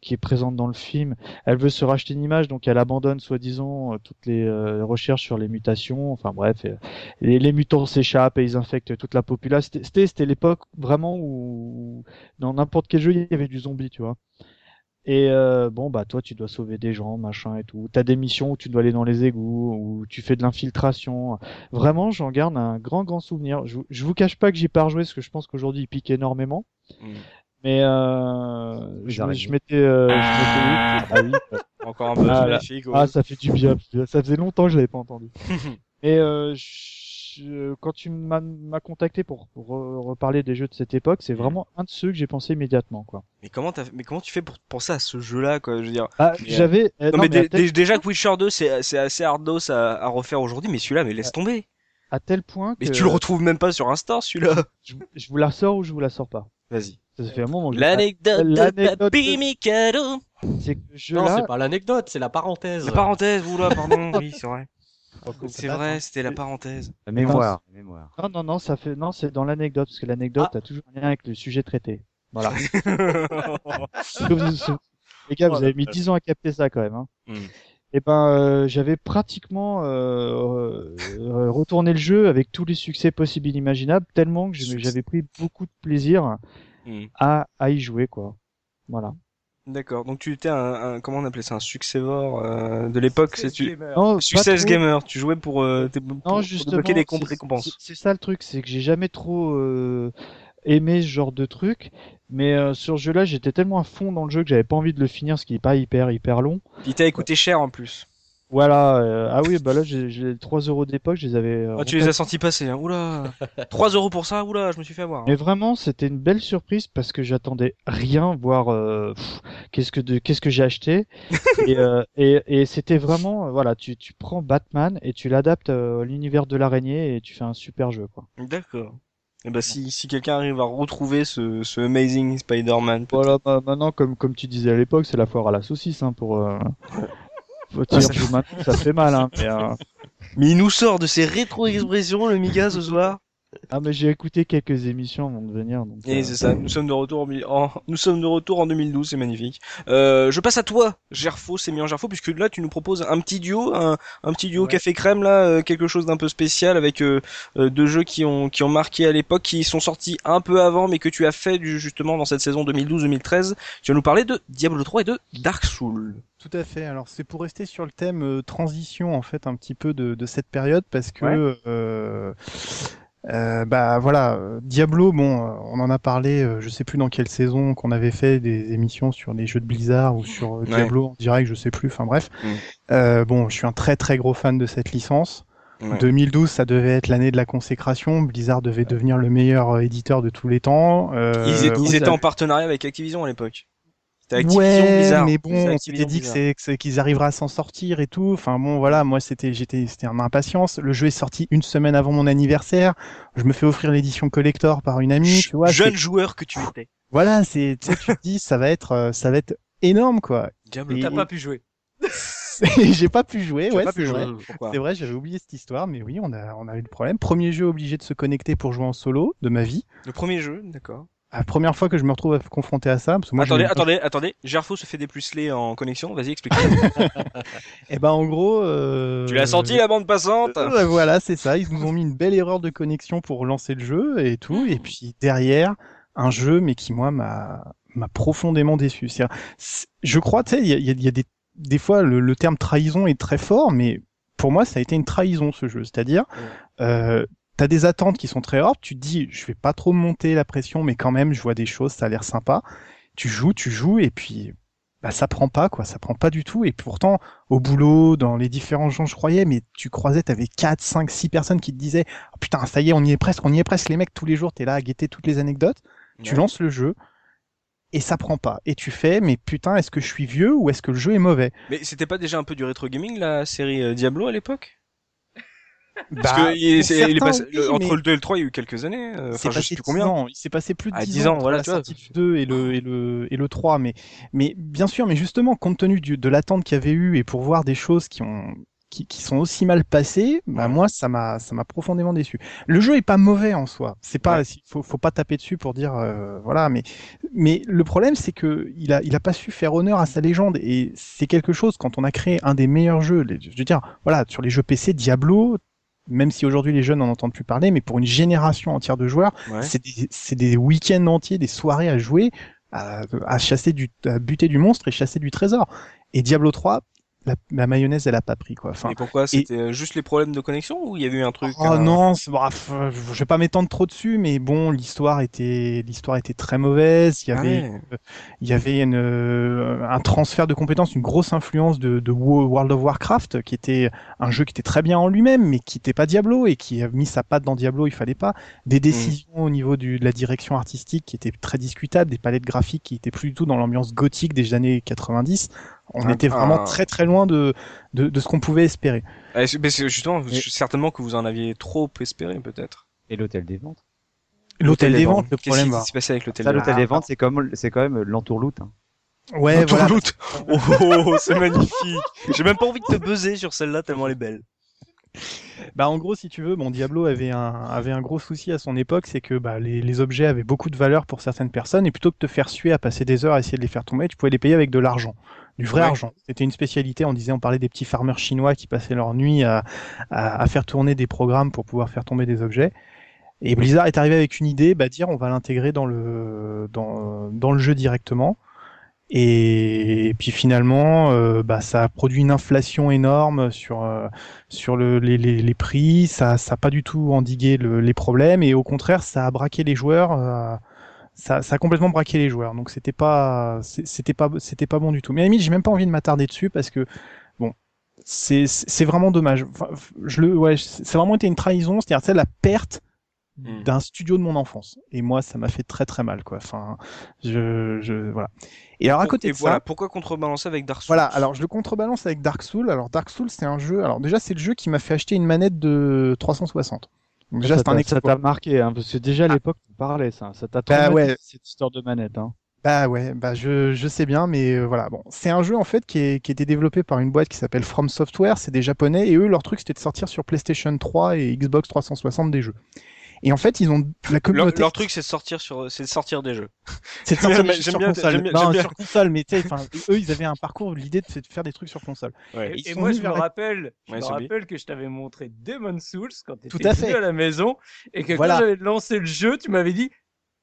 qui est présente dans le film, elle veut se racheter une image, donc elle abandonne soi-disant euh, toutes les euh, recherches sur les mutations. Enfin bref, euh, les, mutants s'échappent et ils infectent toute la population. C'était l'époque vraiment où dans n'importe quel jeu il y avait du zombie, tu vois. Et euh, bon bah toi tu dois sauver des gens, machin et tout. T'as des missions où tu dois aller dans les égouts, où tu fais de l'infiltration. Vraiment, j'en garde un grand grand souvenir. Je, vous- je vous cache pas que j'y ai pas rejoué parce que je pense qu'aujourd'hui il pique énormément. Mm. Mais euh, je, J'arrête. je m'étais, euh, je m'étais- ah oui. [LAUGHS] Encore un peu Ah, là. ah ça fait du bien. Ça faisait longtemps que je l'avais pas entendu. [LAUGHS] Et euh, je- quand tu m'as contacté pour, pour re- reparler des jeux de cette époque, c'est vraiment un de ceux que j'ai pensé immédiatement quoi. Mais comment t'as, mais comment tu fais pour penser à ce jeu-là, quoi Je veux dire? Ah, Mais, euh, j'avais. euh, Non, non, mais, tel- déjà que Witcher 2, c'est, assez hardos à, à refaire aujourd'hui, mais celui-là, mais laisse tomber. à tel point que Mais tu le retrouves même pas sur Insta, celui-là. je, je vous la sors ou je vous la sors pas? Vas-y. Ça fait un moment que je- L'anecdote de de- Mikado. c'est que je Non, c'est pas l'anecdote, c'est la parenthèse. La parenthèse, oula, pardon, oui, c'est vrai. C'est vrai, c'était la parenthèse. La mémoire. la mémoire. Non, non, non, ça fait, non, c'est dans l'anecdote, parce que l'anecdote Ah. a toujours un lien avec le sujet traité. Voilà. [LAUGHS] Les gars, vous avez mis 10 ans à capter ça quand même. Hein. Mm. Et ben, euh, j'avais pratiquement euh, euh, retourné le jeu avec tous les succès possibles et inimaginables, tellement que j'avais pris beaucoup de plaisir Mm. à, à y jouer, quoi. Voilà. D'accord. Donc tu étais un, un- comment on appelait ça, un successeur euh, de l'époque, c'est tu. Non, pas Success trop. gamer. Tu jouais pour, euh, tes- pour, Non, pour justement, débloquer des c'est- récompenses. c'est- C'est ça le truc, c'est que j'ai jamais trop euh, aimé ce genre de truc. Mais euh, sur ce jeu-là, j'étais tellement à fond dans le jeu que j'avais pas envie de le finir, ce qui est pas hyper hyper long. Il t'a coûté cher en plus. Voilà. euh, ah oui, bah là, j'ai j'ai les 3 euros d'époque, je les avais. euh, Ah, tu les as sentis passer, hein. Oula. 3 euros pour ça, oula, je me suis fait avoir. hein. Mais vraiment, c'était une belle surprise parce que j'attendais rien, voir euh, qu'est-ce que de qu'est-ce que j'ai acheté? [LAUGHS] et euh, et, et c'était vraiment, euh, voilà, tu tu prends Batman et tu l'adaptes euh, à l'univers de l'araignée et tu fais un super jeu, quoi. D'accord. Et bah si, si quelqu'un arrive à retrouver ce, ce Amazing Spider-Man, Voilà, bah, maintenant, comme, comme tu disais à l'époque, c'est la foire à la saucisse, hein, pour, dire ça- que maintenant, ça fait mal, hein, mais, euh, mais il nous sort de ses rétro-expressions, le Mika, ce soir. Ah, mais j'ai écouté quelques émissions avant de venir. Donc, Et euh, c'est ça, nous sommes de retour en, mi- en- nous sommes de retour en 2012, c'est magnifique. Euh, je passe à toi, Gerfo, c'est mis en Gerfo, puisque là tu nous proposes un petit duo, un, un petit duo Ouais. café crème là, euh, quelque chose d'un peu spécial avec euh, euh, deux jeux qui ont qui ont marqué à l'époque, qui sont sortis un peu avant, mais que tu as fait du, justement dans cette saison 2012-2013. Tu vas nous parler de Diablo 3 et de Dark Souls. Tout à fait. Alors c'est pour rester sur le thème euh, transition en fait un petit peu de, de cette période parce que Ouais. euh, euh, bah voilà Diablo bon on en a parlé je sais plus dans quelle saison qu'on avait fait des émissions sur les jeux de Blizzard ou sur Ouais. Diablo en direct je sais plus enfin bref Mm. Bon je suis un très très gros fan de cette licence Ouais. 2012 ça devait être l'année de la consécration Blizzard devait devenir le meilleur éditeur de tous les temps Ils, étaient- ils en partenariat avec Activision à l'époque. Activision Ouais, mais bon, on s'était dit que c'est que c'est- qu'ils arriveraient à s'en sortir et tout. Enfin bon, voilà, moi c'était j'étais c'était en impatience. Le jeu est sorti une semaine avant mon anniversaire. Je me fais offrir l'édition collector par une amie, tu vois. Jeune joueur que tu étais. [LAUGHS] Voilà, c'est tu te dis ça va être euh, ça va être énorme quoi. Diablo Et- T'as 3. pas pu jouer. [LAUGHS] J'ai pas pu jouer, ouais, pas c'est pu vrai. C'est vrai, j'avais oublié cette histoire, mais oui, on a on a eu le problème. Premier jeu obligé de se connecter pour jouer en solo de ma vie. Le premier jeu, d'accord. La première fois que je me retrouve confronté à ça, parce que moi, attendez, pas- attendez, attendez. Gerfo se fait dépuceler en connexion. Vas-y, explique. [LAUGHS] Eh ben en gros, euh... tu l'as senti la bande passante Euh, voilà, c'est ça. Ils nous ont mis une belle erreur de connexion pour lancer le jeu et tout. Et puis derrière, un jeu, mais qui moi m'a m'a profondément déçu. Je crois, tu sais, il y a, y a des des fois le, le terme trahison est très fort, mais pour moi ça a été une trahison ce jeu. C'est-à-dire, euh, t'as des attentes qui sont très hautes. Tu te dis, je vais pas trop monter la pression, mais quand même, je vois des choses, ça a l'air sympa. Tu joues, tu joues, et puis bah, ça prend pas quoi, ça prend pas du tout. Et pourtant, au boulot, dans les différents gens, je croyais, mais tu croisais, t'avais 4, 5, 6 personnes qui te disaient oh, putain, ça y est, on y est presque, on y est presque, les mecs, tous les jours, t'es là à guetter toutes les anecdotes, tu lances le jeu, et ça prend pas. Et tu fais, mais putain, est-ce que je suis vieux ou est-ce que le jeu est mauvais? Mais c'était pas déjà un peu du rétro gaming la série euh, Diablo à l'époque? Bah, Parce que il, pour c'est- il est certains, passé- oui, le- entre mais le 2 et le 3, il y a eu quelques années. euh, Enfin, je sais plus 10 combien. ans. Il s'est passé plus de Ah, 10, 10 ans, ans, entre voilà, la tu vois. sortie du 2 et le, et le, et le 3. Mais, mais bien sûr, mais justement, compte tenu du, de l'attente qu'il y avait eu et pour voir des choses qui ont, qui, qui sont aussi mal passées, bah, moi, ça m'a, ça m'a profondément déçu. Le jeu est pas mauvais en soi. C'est pas, il faut, faut pas taper dessus pour dire, euh, voilà, mais, mais le problème, c'est que il a, il a pas su faire honneur à sa légende et c'est quelque chose quand on a créé un des meilleurs jeux. les- je veux dire, voilà, sur les jeux PC, Diablo, même si aujourd'hui les jeunes n'en entendent plus parler, mais pour une génération entière de joueurs, Ouais. c'est des, c'est des week-ends entiers, des soirées à jouer, à, à chasser du, à buter du monstre et chasser du trésor. Et Diablo 3, la, la mayonnaise, elle a pas pris, quoi. Enfin, Et pourquoi C'était euh, juste les problèmes de connexion ou il y avait eu un truc Oh euh, non, c'est- bref, euh, je vais pas m'étendre trop dessus, mais bon, l'histoire était, l'histoire était très mauvaise. Il y Ah avait, ouais. il y avait une, euh, un transfert de compétences, une grosse influence de, de Wo- World of Warcraft, qui était un jeu qui était très bien en lui-même, mais qui n'était pas Diablo et qui a mis sa patte dans Diablo, il fallait pas. Des décisions au niveau du, de la direction artistique qui étaient très discutables, des palettes graphiques qui étaient plus du tout dans l'ambiance gothique des années 90. On Un- était vraiment un- très très loin de, de, de ce qu'on pouvait espérer. Mais c'est justement, Et- certainement que vous en aviez trop espéré peut-être. Et l'hôtel des ventes. L'hôtel des ventes, le Qu'est-ce problème qui va. s'est passé avec l'hôtel Ça, des l'hôtel ventes des ventes, c'est comme, c'est quand même l'entourloute. Hein. Ouais, voilà. Tourloute. [LAUGHS] Oh, oh, oh, c'est magnifique. J'ai même pas envie de te buzzer sur celle-là tellement elle est belle. Bah en gros, si tu veux, bon, Diablo avait un, avait un gros souci à son époque, c'est que bah, les, les objets avaient beaucoup de valeur pour certaines personnes, et plutôt que de te faire suer à passer des heures à essayer de les faire tomber, tu pouvais les payer avec de l'argent, du vrai Ouais. argent. C'était une spécialité, on disait, on parlait des petits farmers chinois qui passaient leur nuit à, à, à faire tourner des programmes pour pouvoir faire tomber des objets. Et Blizzard est arrivé avec une idée, bah dire on va l'intégrer dans le dans, dans le jeu directement. Et, puis finalement, euh, bah, ça a produit une inflation énorme sur euh, sur le, les, les, les prix. Ça ça a pas du tout endigué le- les problèmes et au contraire, ça a braqué les joueurs. euh, ça, ça a complètement braqué les joueurs. Donc c'était pas c'était pas c'était pas bon du tout. Mais à la j'ai même pas envie de m'attarder dessus parce que bon, c'est c'est vraiment dommage. Enfin, je le ouais, c'est vraiment été une trahison. C'est-à-dire c'est la perte Mm. d'un studio de mon enfance. Et moi, ça m'a fait très très mal, quoi. Enfin, je, je voilà. Et alors à côté Et de voilà, ça, pourquoi contrebalancer avec Dark Souls? Voilà. Alors je le contrebalance avec Dark Souls. Alors Dark Souls, c'est un jeu. Alors déjà, c'est le jeu qui m'a fait acheter une manette de 360. Donc déjà, ça c'est un t'a- ça exploit. t'a marqué, hein, parce que déjà à l'époque, tu parlais ça. Ça t'a Bah ouais. cette histoire de manette. Hein. Bah ouais, bah je, je sais bien, mais euh, voilà. Bon, c'est un jeu en fait qui, est, qui a été développé par une boîte qui s'appelle From Software. C'est des japonais et eux, leur truc, c'était de sortir sur PlayStation 3 et Xbox 360 des jeux. Et en fait, ils ont la Leur, communauté. leur truc, c'est de sortir sur, c'est de sortir des jeux. c'est de [LAUGHS] sortir des jeux sur bien- console. bien- Non, bien. sur console, mais tu sais, enfin, eux, ils avaient un parcours, l'idée de de faire des trucs sur console. Ouais. Et, et moi, je me la- rappelle, je Ouais, me rappelle que je t'avais montré Demon Souls quand tu Tout étais à à la maison et que Voilà. quand j'avais lancé le jeu, tu m'avais dit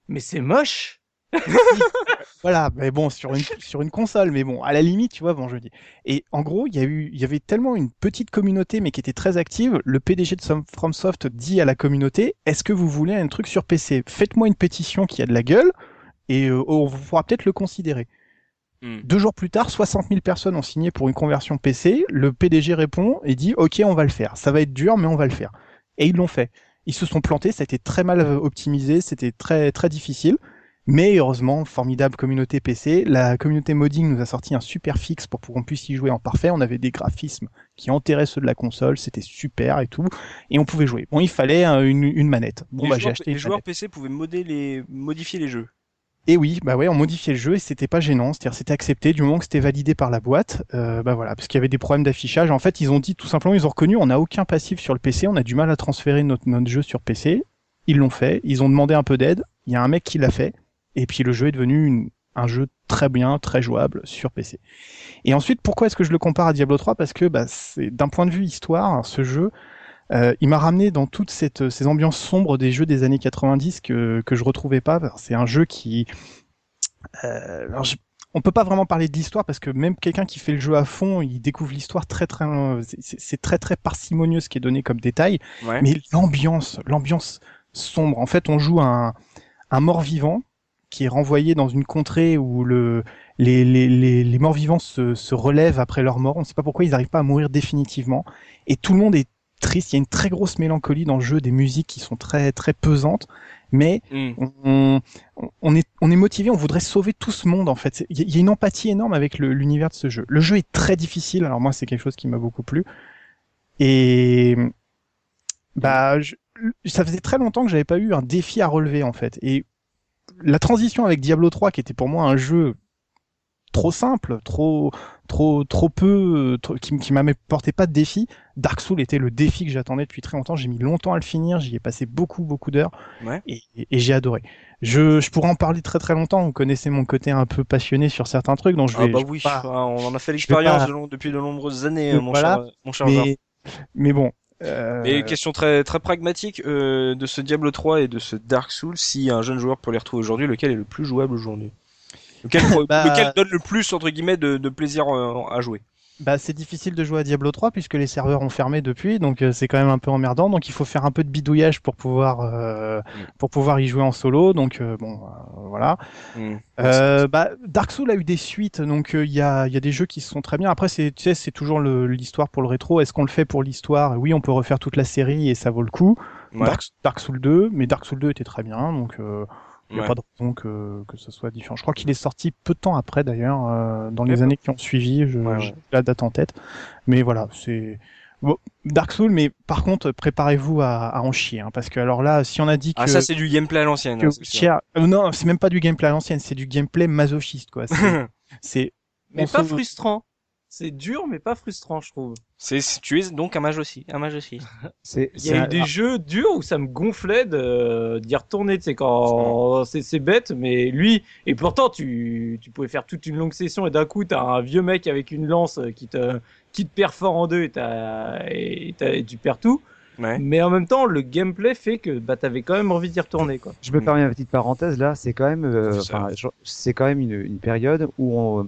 mais c'est moche. [LAUGHS] Voilà, mais bon, sur une, sur une console, mais bon, à la limite, tu vois, bon, je dis. Et en gros, il y a eu, il y avait tellement une petite communauté, mais qui était très active. Le PDG de FromSoft dit à la communauté, est-ce que vous voulez un truc sur PC? Faites-moi une pétition qui a de la gueule, et euh, on pourra peut-être le considérer. Hmm. Deux jours plus tard, 60 000 personnes ont signé pour une conversion PC. Le PDG répond et dit, OK, on va le faire. Ça va être dur, mais on va le faire. Et ils l'ont fait. Ils se sont plantés, ça a été très mal euh, optimisé, c'était très, très difficile. Mais heureusement, formidable communauté PC. La communauté modding nous a sorti un super fixe pour qu'on puisse y jouer en parfait. On avait des graphismes qui enterraient ceux de la console, c'était super et tout. Et on pouvait jouer. Bon, il fallait euh, une, une manette. Bon, les bah, j'ai joueurs, acheté les une joueurs manette. PC pouvaient modder les, modifier les jeux. Et oui, bah ouais, on modifiait le jeu et c'était pas gênant, c'est-à-dire c'était accepté du moment que c'était validé par la boîte. Euh, bah voilà, parce qu'il y avait des problèmes d'affichage. En fait, ils ont dit tout simplement, ils ont reconnu, on n'a aucun passif sur le PC, on a du mal à transférer notre, notre jeu sur PC. Ils l'ont fait, ils ont demandé un peu d'aide. Il y a un mec qui l'a fait, et puis le jeu est devenu une- un jeu très bien, très jouable sur PC. Et ensuite, pourquoi est-ce que je le compare à Diablo 3 Parce que bah, c'est d'un point de vue histoire, ce jeu, euh, il m'a ramené dans toutes cette, ces ambiances sombres des jeux des années 90 que, que je retrouvais pas. C'est un jeu qui... Euh, alors je- on peut pas vraiment parler de l'histoire parce que même quelqu'un qui fait le jeu à fond, il découvre l'histoire très très... c'est- C'est très très parcimonieux ce qui est donné comme détail. Ouais. Mais l'ambiance, l'ambiance sombre. En fait, on joue un, un mort-vivant qui est renvoyé dans une contrée où le, les, les, les, les morts-vivants se, se relèvent après leur mort. On ne sait pas pourquoi ils n'arrivent pas à mourir définitivement. Et tout le monde est triste. Il y a une très grosse mélancolie dans le jeu, des musiques qui sont très très pesantes. Mais Hmm. on, on, on est, on est motivé, on voudrait sauver tout ce monde en fait. Il y, a- une empathie énorme avec l'univers de ce jeu. Le jeu est très difficile, alors moi c'est quelque chose qui m'a beaucoup plu. Et bah, je- ça faisait très longtemps que j'avais pas eu un défi à relever en fait. Et la transition avec Diablo 3, qui était pour moi un jeu trop simple, trop, trop, trop peu, trop- qui, qui m'apportait pas de défi. Dark Souls était le défi que j'attendais depuis très longtemps. J'ai mis longtemps à le finir. J'y ai passé beaucoup, beaucoup d'heures. Ouais. Et, et- et j'ai adoré. Je, je pourrais en parler très très longtemps. Vous connaissez mon côté un peu passionné sur certains trucs, donc je vais. ah bah je oui, pas- ah, on en a fait l'expérience de depuis de nombreuses années, Euh, euh, mon voilà. cher, mon cher mais bon. Euh, Et question très très pragmatique euh, de ce Diablo 3 et de ce Dark Souls, si un jeune joueur peut les retrouver aujourd'hui, lequel est le plus jouable aujourd'hui? Lequel, [LAUGHS] Bah- lequel donne le plus entre guillemets de, de plaisir euh, à jouer? Bah, c'est difficile de jouer à Diablo 3 puisque les serveurs ont fermé depuis, donc euh, c'est quand même un peu emmerdant. Donc il faut faire un peu de bidouillage pour pouvoir euh, pour pouvoir y jouer en solo. Donc euh, bon, euh, voilà. Hmm. Euh, bah, Dark Souls a eu des suites, donc euh, il y a il y a des jeux qui sont très bien. Après c'est tu sais c'est toujours l'histoire pour le rétro. Est-ce qu'on le fait pour l'histoire? Oui, on peut refaire toute la série et ça vaut le coup. Ouais. Dark, Dark Souls 2, mais Dark Souls 2 était très bien, donc euh, il n'y a Ouais. pas de raison que, que ce soit différent. Je crois qu'il est sorti peu de temps après d'ailleurs, euh, dans les Ouais, années qui ont suivi, je, Ouais, la date en tête. Mais voilà, c'est bon, Dark Souls, mais par contre, préparez-vous à, à en chier, hein, parce que alors là, si on a dit que, Ah ça c'est du gameplay à l'ancienne. que hein, euh, non, c'est même pas du gameplay à l'ancienne, c'est du gameplay masochiste, quoi. C'est- [LAUGHS] C'est Mais on pas se- frustrant. C'est dur, mais pas frustrant, je trouve. c'est tu es donc un mage aussi, un mage aussi. [LAUGHS] C'est Il y a eu des jeux durs où ça me gonflait de d'y retourner, tu sais, quand c'est c'est bête, mais lui, et pourtant tu, tu pouvais faire toute une longue session et d'un coup t'as un vieux mec avec une lance qui te, qui te perfore en deux et, t'as- et, t'as- et tu perds tout. Ouais. Mais en même temps, le gameplay fait que bah, t'avais quand même envie d'y retourner, quoi. Je me permets une petite parenthèse là, c'est quand même, euh, c'est quand même une, une période où on,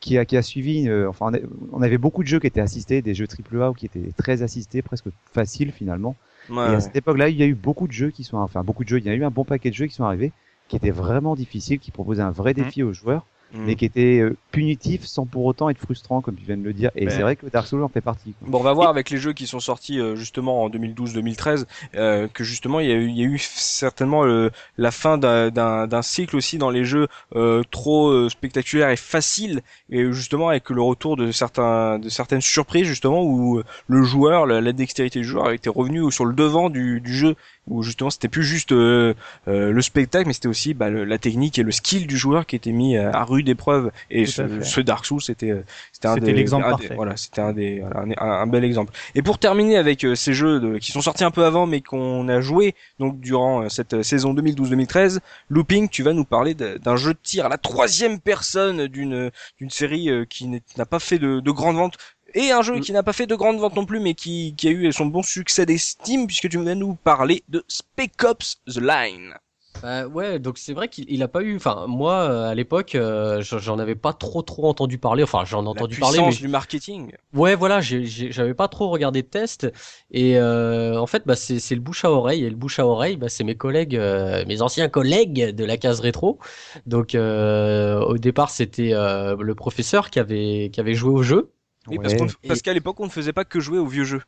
qui a qui a suivi, euh, enfin, on, avait beaucoup de jeux qui étaient assistés, des jeux AAA ou qui étaient très assistés, presque faciles finalement. Ouais, Et à cette époque-là, il y a eu beaucoup de jeux qui sont, enfin, beaucoup de jeux, il y a eu un bon paquet de jeux qui sont arrivés, qui étaient vraiment difficiles, qui proposaient un vrai défi aux joueurs, Hmm. mais qui étaient euh, punitifs sans pour autant être frustrants, comme tu viens de le dire. Et Ben. c'est vrai que Dark Souls en fait partie. quoi. Bon, on va voir avec les jeux qui sont sortis euh, justement en 2012-2013 euh, que justement il y a eu, il y a eu certainement euh, la fin d'un- d'un d'un cycle aussi dans les jeux euh, trop spectaculaires et faciles et justement avec le retour de certains de certaines surprises justement où le joueur la, la dextérité du joueur était revenu sur le devant du, du jeu où justement c'était plus juste euh, euh, le spectacle mais c'était aussi bah, le- la technique et le skill du joueur qui était mis à rude rude épreuve. Et ce, Dark Souls, c'était euh, c'était un C'était des l'exemple un des- parfait. Voilà, c'était un des voilà, un, un- un bel exemple. Et pour terminer avec euh, ces jeux de- qui sont sortis un peu avant, mais qu'on a joué donc durant euh, cette saison 2012-2013, Looping, tu vas nous parler d'un jeu de tir à la troisième personne d'une d'une série qui n'a pas fait de, de grandes ventes. Et un jeu Mm. qui n'a pas fait de grandes ventes non plus, mais qui, qui a eu son bon succès d'estime, puisque tu vas nous parler de Spec Ops The Line. Bah ouais, donc c'est vrai qu'il il a pas eu. Enfin, moi euh, à l'époque, euh, j'en avais pas trop trop entendu parler. Enfin, j'en ai La entendu puissance parler, mais du marketing. ouais, voilà, j'avais pas trop regardé de test. Et euh, en fait, bah c'est le bouche à oreille. Et le bouche à oreille, bah c'est mes collègues, euh, mes anciens collègues de la case rétro. Donc euh, au départ, c'était euh, le professeur qui avait qui avait joué au jeu. Oui, parce, Ouais. qu'à l'époque, on ne faisait pas que jouer aux vieux jeux.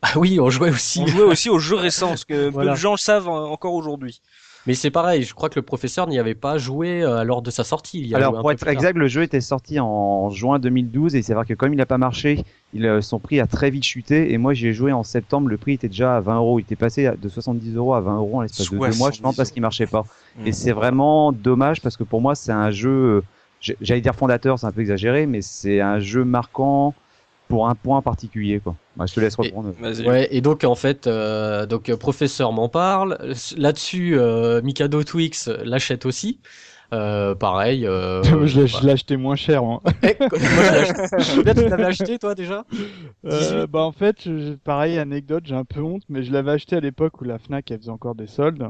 Ah oui, on jouait aussi. On jouait aussi aux jeux récents, ce que [LAUGHS] peu Voilà. de gens savent euh, encore aujourd'hui. Mais c'est pareil, je crois que le professeur n'y avait pas joué euh, lors de sa sortie. Il y a Alors pour être exact, le jeu était sorti en juin 2012 et c'est vrai que comme il n'a pas marché, il, euh, son prix a très vite chuté et moi j'y ai joué en septembre, le prix était déjà à 20 euros, il était passé de 70 euros à 20 euros en l'espace de deux mois 70 justement parce qu'il marchait pas. Mm. Et c'est vraiment dommage parce que pour moi c'est un jeu, euh, j'ai- j'allais dire fondateur, c'est un peu exagéré, mais c'est un jeu marquant pour un point particulier quoi. Bah, je te laisse reprendre. Vas-y. Ouais, et donc en fait, euh, donc euh, professeur m'en parle. Là-dessus, euh, Mikado Twix l'achète aussi. Euh, pareil. Euh, [LAUGHS] je l'ai- je l'ai acheté moins cher. Moi. eh, [LAUGHS] moi, je tu l'avais acheté toi déjà Euh, bah en fait, je- pareil, anecdote, j'ai un peu honte, mais je l'avais acheté à l'époque où la Fnac elle faisait encore des soldes.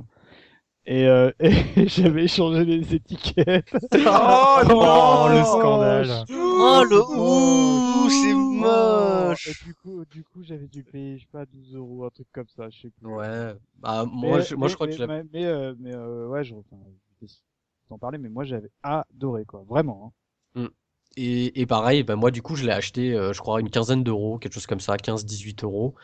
Et, euh, [LAUGHS] et j'avais changé les étiquettes. Oh Oh, le scandale. Oh le Oh, ouh, c'est moche. Et du coup, du coup, j'avais dû payer, je sais pas, 12 euros, un truc comme ça, je sais plus. Ouais. Bah moi, Mais- je, moi je mais- crois que mais, je l'avais. mais, mais, euh, mais, euh, ouais, je, enfin, je vais t'en parler, mais moi j'avais adoré quoi, vraiment. hein. Et, et pareil, bah moi du coup je l'ai acheté, euh, je crois une quinzaine d'euros, quelque chose comme ça, 15-18 euros.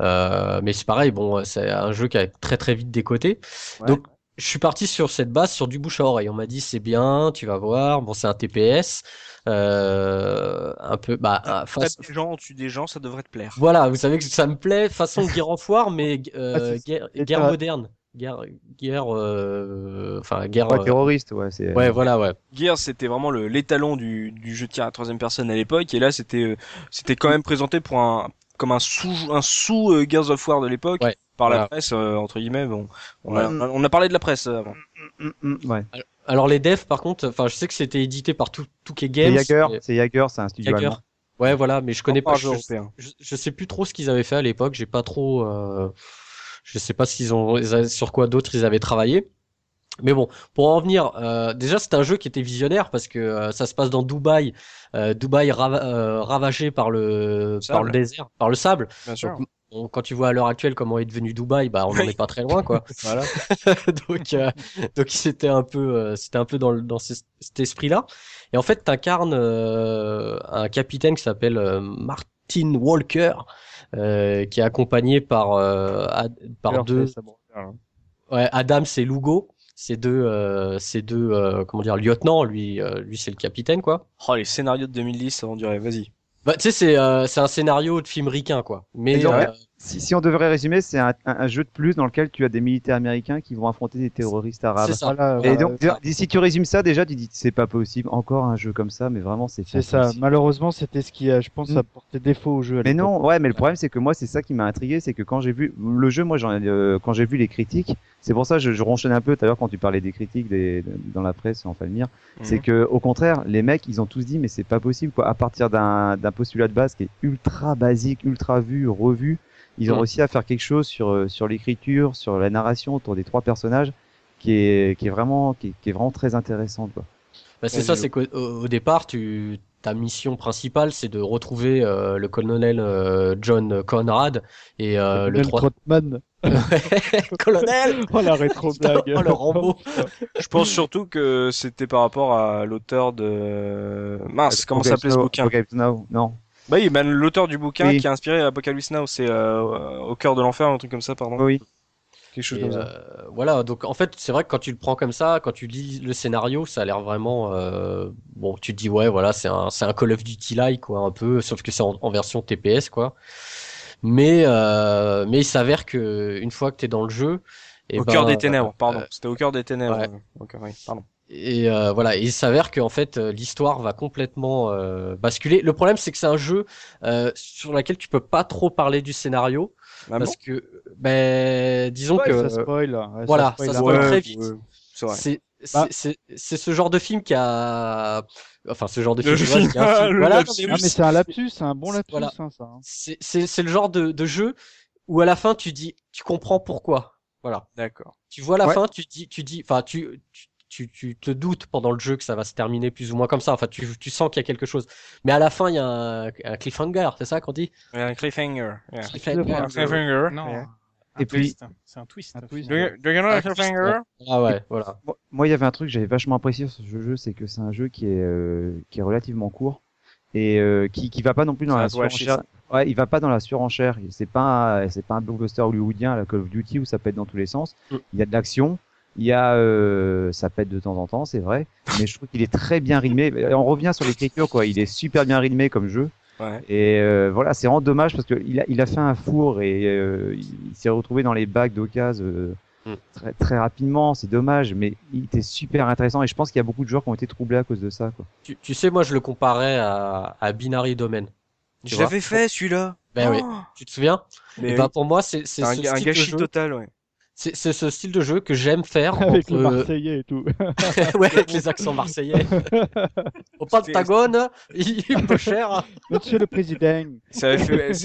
Euh, mais c'est pareil, bon, c'est un jeu qui a très très vite décoté. Ouais. Donc je suis parti sur cette base, sur du bouche à oreille. On m'a dit c'est bien, tu vas voir. Bon, c'est un TPS, euh, un peu, bah, un- face- des gens, on tue des gens, ça devrait te plaire. voilà, vous savez que ça me plaît, façon [LAUGHS] guerre en foire, mais euh, Ah, guerre, guerre moderne, guerre, guerre, euh, enfin guerre. Ouais, euh, terroriste, ouais, c'est. ouais, voilà, ouais. Gears, c'était vraiment le l'étalon du, du jeu de tir à la troisième personne à l'époque, et là, c'était euh, c'était quand même présenté pour un comme un sous un sous euh, Gears of War de l'époque Ouais, par la presse euh, entre guillemets. Bon, on a, Ouais. on a parlé de la presse euh, avant. Mm, mm, ouais. Alors les devs, par contre, enfin, je sais que c'était édité par tout, Games. Jagger, et- c'est Jagger, c'est un studio Jagger. allemand. Ouais, voilà, mais je connais pas. Je, je, je sais plus trop ce qu'ils avaient fait à l'époque. J'ai pas trop. Euh, je sais pas s'ils ont sur quoi d'autres ils avaient travaillé. Mais bon, pour en venir, euh, déjà c'est un jeu qui était visionnaire parce que euh, ça se passe dans Dubaï, euh, Dubaï rava- euh, ravagé par le par Sable. le désert, par le sable. Bien sûr. Donc, on- quand tu vois à l'heure actuelle comment est devenu Dubaï, bah on n'en Oui. est pas très loin quoi. [LAUGHS] Voilà. [LAUGHS] donc euh, donc c'était un peu euh, c'était un peu dans le- dans ce- cet esprit-là. Et en fait, t'incarnes euh, un capitaine qui s'appelle euh, Martin Walker, euh, qui est accompagné par euh, Ad- par Alors, deux ça, ça hein. ouais, Adam et Lugo. Ces deux euh, ces deux euh, comment dire lieutenants. Lui euh, lui c'est le capitaine quoi. Oh les scénarios de 2010, on dirait. Vas-y. Bah tu sais c'est euh, c'est un scénario de film ricain quoi. Mais euh, Si, si on devrait résumer, c'est un, un- un jeu de plus dans lequel tu as des militaires américains qui vont affronter des terroristes arabes. c'est ça. Voilà, Et donc, ça. si tu résumes ça, déjà, tu dis c'est pas possible. Encore un jeu comme ça, mais vraiment, c'est c'est ça. Malheureusement, c'était ce qui, a, je pense, Mm. a porté défaut au jeu. à Mais non, ouais, mais le problème c'est que moi c'est ça qui m'a intrigué, c'est que quand j'ai vu le jeu, moi j'en ai, euh, quand j'ai vu les critiques, c'est pour ça que je, je ronchonnais un peu tout à l'heure quand tu parlais des critiques des, dans la presse, enfin le mire, c'est que au contraire les mecs ils ont tous dit mais c'est pas possible quoi, à partir d'un d'un postulat de base qui est ultra basique, ultra vu, revu, ils ont Mhm. réussi à faire quelque chose sur euh, sur l'écriture, sur la narration autour des trois personnages qui est qui est vraiment qui est, qui est vraiment très intéressante quoi. Bah, c'est ça, c'est qu'au au départ, tu, ta mission principale, c'est de retrouver euh, le colonel euh, John Conrad et euh, le Colonel 3... Trotman. [LAUGHS] colonel [LAUGHS] Oh la rétro [LAUGHS] blague. Oh, le Rambo. Je pense surtout que c'était par rapport à l'auteur de mince, comment s'appelait ce bouquin? Apocalypse Now, non. Bah oui, ben l'auteur du bouquin Oui. qui a inspiré Apocalypse Now, c'est euh, au cœur de l'enfer, un truc comme ça, pardon. Oui. Quelque chose Et, comme ça. euh, voilà, donc en fait, c'est vrai que quand tu le prends comme ça, quand tu lis le scénario, ça a l'air vraiment euh, bon. Tu te dis ouais, voilà, c'est un c'est un Call of Duty like quoi, un peu, sauf que c'est en, en version TPS quoi. Mais euh, mais il s'avère que une fois que t'es dans le jeu, et Au ben, cœur des ténèbres, pardon. euh, C'était au cœur des ténèbres. ouais. euh, au cœur, oui, pardon. Et euh, voilà, et il s'avère qu'en fait euh, l'histoire va complètement euh, basculer. Le problème c'est que c'est un jeu euh, sur lequel tu peux pas trop parler du scénario Ah parce que ben disons Ouais, que ça spoil. ouais, voilà, spoil ça spoil fin. très vite. C'est vrai. c'est Bah. c'est ce genre de film qui a enfin ce genre de film, tu vois, film, qui a un film- le voilà, lapsus. Ah mais c'est un lapsus, c'est un bon lapsus Voilà. hein, ça. hein. c'est c'est c'est le genre de de jeu où à la fin tu dis tu comprends pourquoi. Voilà. D'accord. Tu vois la Ouais. fin, tu dis, tu dis, enfin, tu, tu, tu, tu te doutes pendant le jeu que ça va se terminer plus ou moins comme ça. Enfin, tu, tu sens qu'il y a quelque chose. Mais à la fin, il y a un, un cliffhanger, c'est ça qu'on dit? Un cliffhanger. yeah. Cliffhanger. Un cliffhanger. Non, un Et puis- twist. C'est un twist. Un twist. Do you, do you know a cliffhanger? Ah ouais, voilà. Moi- Moi, il y avait un truc que j'avais vachement apprécié sur ce jeu, c'est que c'est un jeu qui est euh, qui est relativement court et euh, qui qui va pas non plus dans la surenchère. Ouais, il va pas dans la surenchère. C'est pas un- c'est pas un blockbuster hollywoodien, la Call of Duty où ça pète dans tous les sens. Mm. Il y a de l'action, il y a euh, ça pète de temps en temps, c'est vrai, mais je trouve qu'il est très bien rythmé. On revient sur l'écriture quoi, il est super bien rythmé comme jeu. Ouais. Et euh, voilà, c'est vraiment dommage parce qu'il a, il a fait un four et euh, il, s'est retrouvé dans les bacs d'occasion euh, Mm. très, très rapidement. C'est dommage, mais il était super intéressant et je pense qu'il y a beaucoup de joueurs qui ont été troublés à cause de ça. Quoi. Tu, tu sais, moi, je le comparais à, à Binary Domain. Je l'avais fait celui-là. Ben oui. Oh Tu te souviens? Mais Et ben, pour moi, c'est, un, ce un gâchis jeu. total, ouais. C'est, c'est ce style de jeu que j'aime faire [LAUGHS] Avec entre, le Marseillais et tout. [LAUGHS] ouais, avec les accents marseillais. [LAUGHS] Au Pentagone, il est peu cher. Monsieur le président. C'est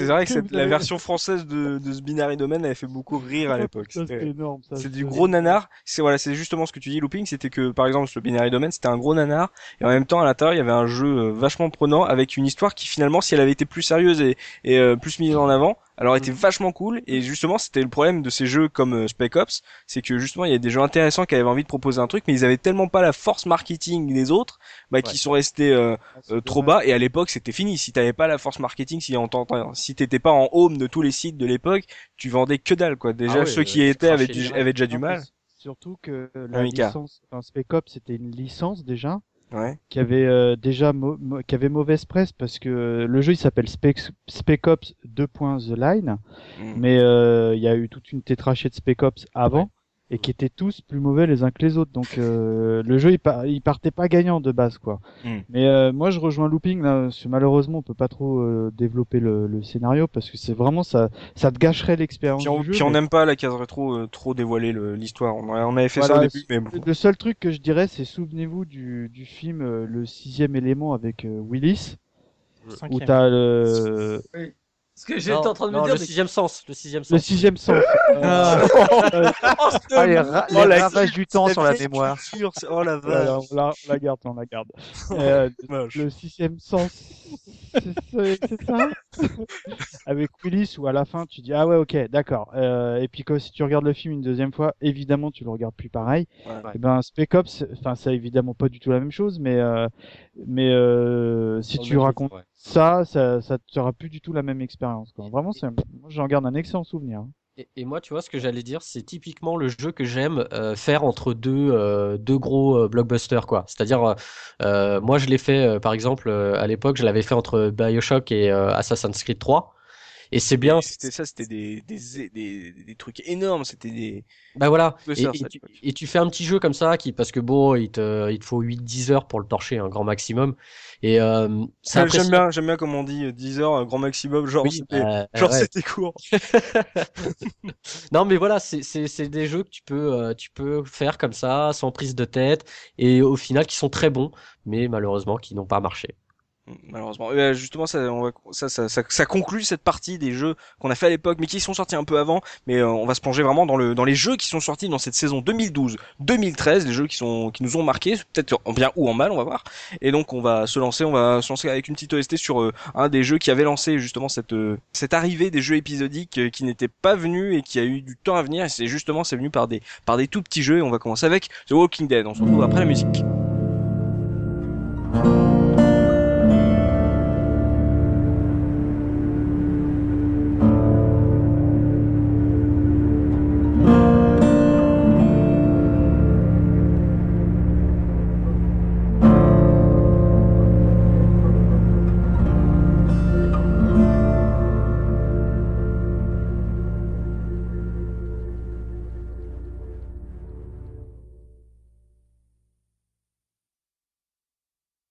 vrai que cette- la version française de, de ce Binary Domain avait fait beaucoup rire à l'époque. C'était- C'est énorme. ça, C'est du gros nanar. C'est voilà, c'est justement ce que tu dis, looping, c'était que par exemple le Binary Domain, c'était un gros nanar et en même temps à l'intérieur il y avait un jeu euh, vachement prenant avec une histoire qui finalement, si elle avait été plus sérieuse et, et euh, plus mise en avant, alors était vachement cool. Et justement, c'était le problème de ces jeux comme euh, Spec Ops, c'est que justement il y a des jeux intéressants qui avaient envie de proposer un truc, mais ils avaient tellement pas la force marketing des autres, bah, qui sont restés euh, Ah, euh, trop bas. Et à l'époque, c'était fini. Si t'avais pas la force marketing, si t'étais pas en home de tous les sites de l'époque, tu vendais que dalle quoi. Déjà Ah ouais, ceux qui euh, étaient avaient, déjà du mal. Surtout que la licence, enfin, Spec Ops, c'était une licence déjà Ouais. qui avait euh, déjà qui avait mauvaise presse parce que euh, le jeu il s'appelle Spec, Spec Ops 2. The Line, Mm. mais euh, il y a eu toute une tétrachée de Spec Ops avant et qui étaient tous plus mauvais les uns que les autres. Donc euh, le jeu il, par- il partait pas gagnant de base quoi. Mm. Mais euh, moi je rejoins Looping là, parce que malheureusement on peut pas trop euh, développer le, le scénario parce que c'est vraiment ça ça te gâcherait l'expérience Puis on, du jeu. puis on mais- n'aime pas la case rétro euh, trop dévoiler le- l'histoire. On, avait fait ça Voilà, au début, mais bon. Le seul truc que je dirais, c'est souvenez-vous du, du film euh, Le sixième élément avec euh, Willis, où Cinquième. t'as le, Ce que j'étais en train de non, me dire, le mais- sixième sens, le sixième le sens. sixième sens. [LAUGHS] Ah, Oh, Ah, les, ra- Oh, les la- ravages du temps sur la mémoire. culture, oh la vache. on, la, on la garde, on la garde. [LAUGHS] Euh, le sixième sens, c'est ça? [LAUGHS] Avec Willis, où à la fin tu dis ah ouais ok d'accord. Euh, et puis quand si tu regardes le film une deuxième fois, évidemment tu le regardes plus pareil. Ouais. Et ben Spec Ops, enfin c'est évidemment pas du tout la même chose, mais euh, mais euh, si tu racontes Ouais. ça, ça, ça sera plus du tout la même expérience. Quoi. Vraiment, c'est, moi, j'en garde un excellent souvenir. Et, moi, tu vois, ce que j'allais dire, c'est typiquement le jeu que j'aime euh, faire entre deux, euh, deux gros euh, blockbusters, quoi. C'est-à-dire, moi, je l'ai fait, par exemple, à l'époque, je l'avais fait entre Bioshock et Assassin's Creed 3. Et c'est bien. C'était ça, c'était des, des, des, des trucs énormes. C'était des. Bah voilà. Et, ça, tu, l'époque. et tu fais un petit jeu comme ça, qui, parce que bon, il te, il te faut 8-10 heures pour le torcher, un grand maximum. Et euh, c'est J'aime bien, j'aime bien comme on dit, euh, 10 heures, euh, grand maximum, genre Oui, c'était, genre ouais. c'était court. [LAUGHS] [LAUGHS] Non, mais voilà, c'est c'est c'est des jeux que tu peux euh, tu peux faire comme ça, sans prise de tête, et au final qui sont très bons, mais malheureusement qui n'ont pas marché. Malheureusement. Euh, justement, ça, on va, ça, ça, ça, ça conclut cette partie des jeux qu'on a fait à l'époque, mais qui sont sortis un peu avant. Mais euh, on va se plonger vraiment dans le, dans les jeux qui sont sortis dans cette saison 2012-2013, les jeux qui sont, qui nous ont marqués, peut-être en bien ou en mal, on va voir. Et donc, on va se lancer, on va se lancer avec une petite OST sur euh, un des jeux qui avait lancé justement cette, euh, cette arrivée des jeux épisodiques euh, qui n'étaient pas venus et qui a eu du temps à venir. Et c'est justement, c'est venu par des, par des tout petits jeux. Et on va commencer avec The Walking Dead. On se retrouve après la musique.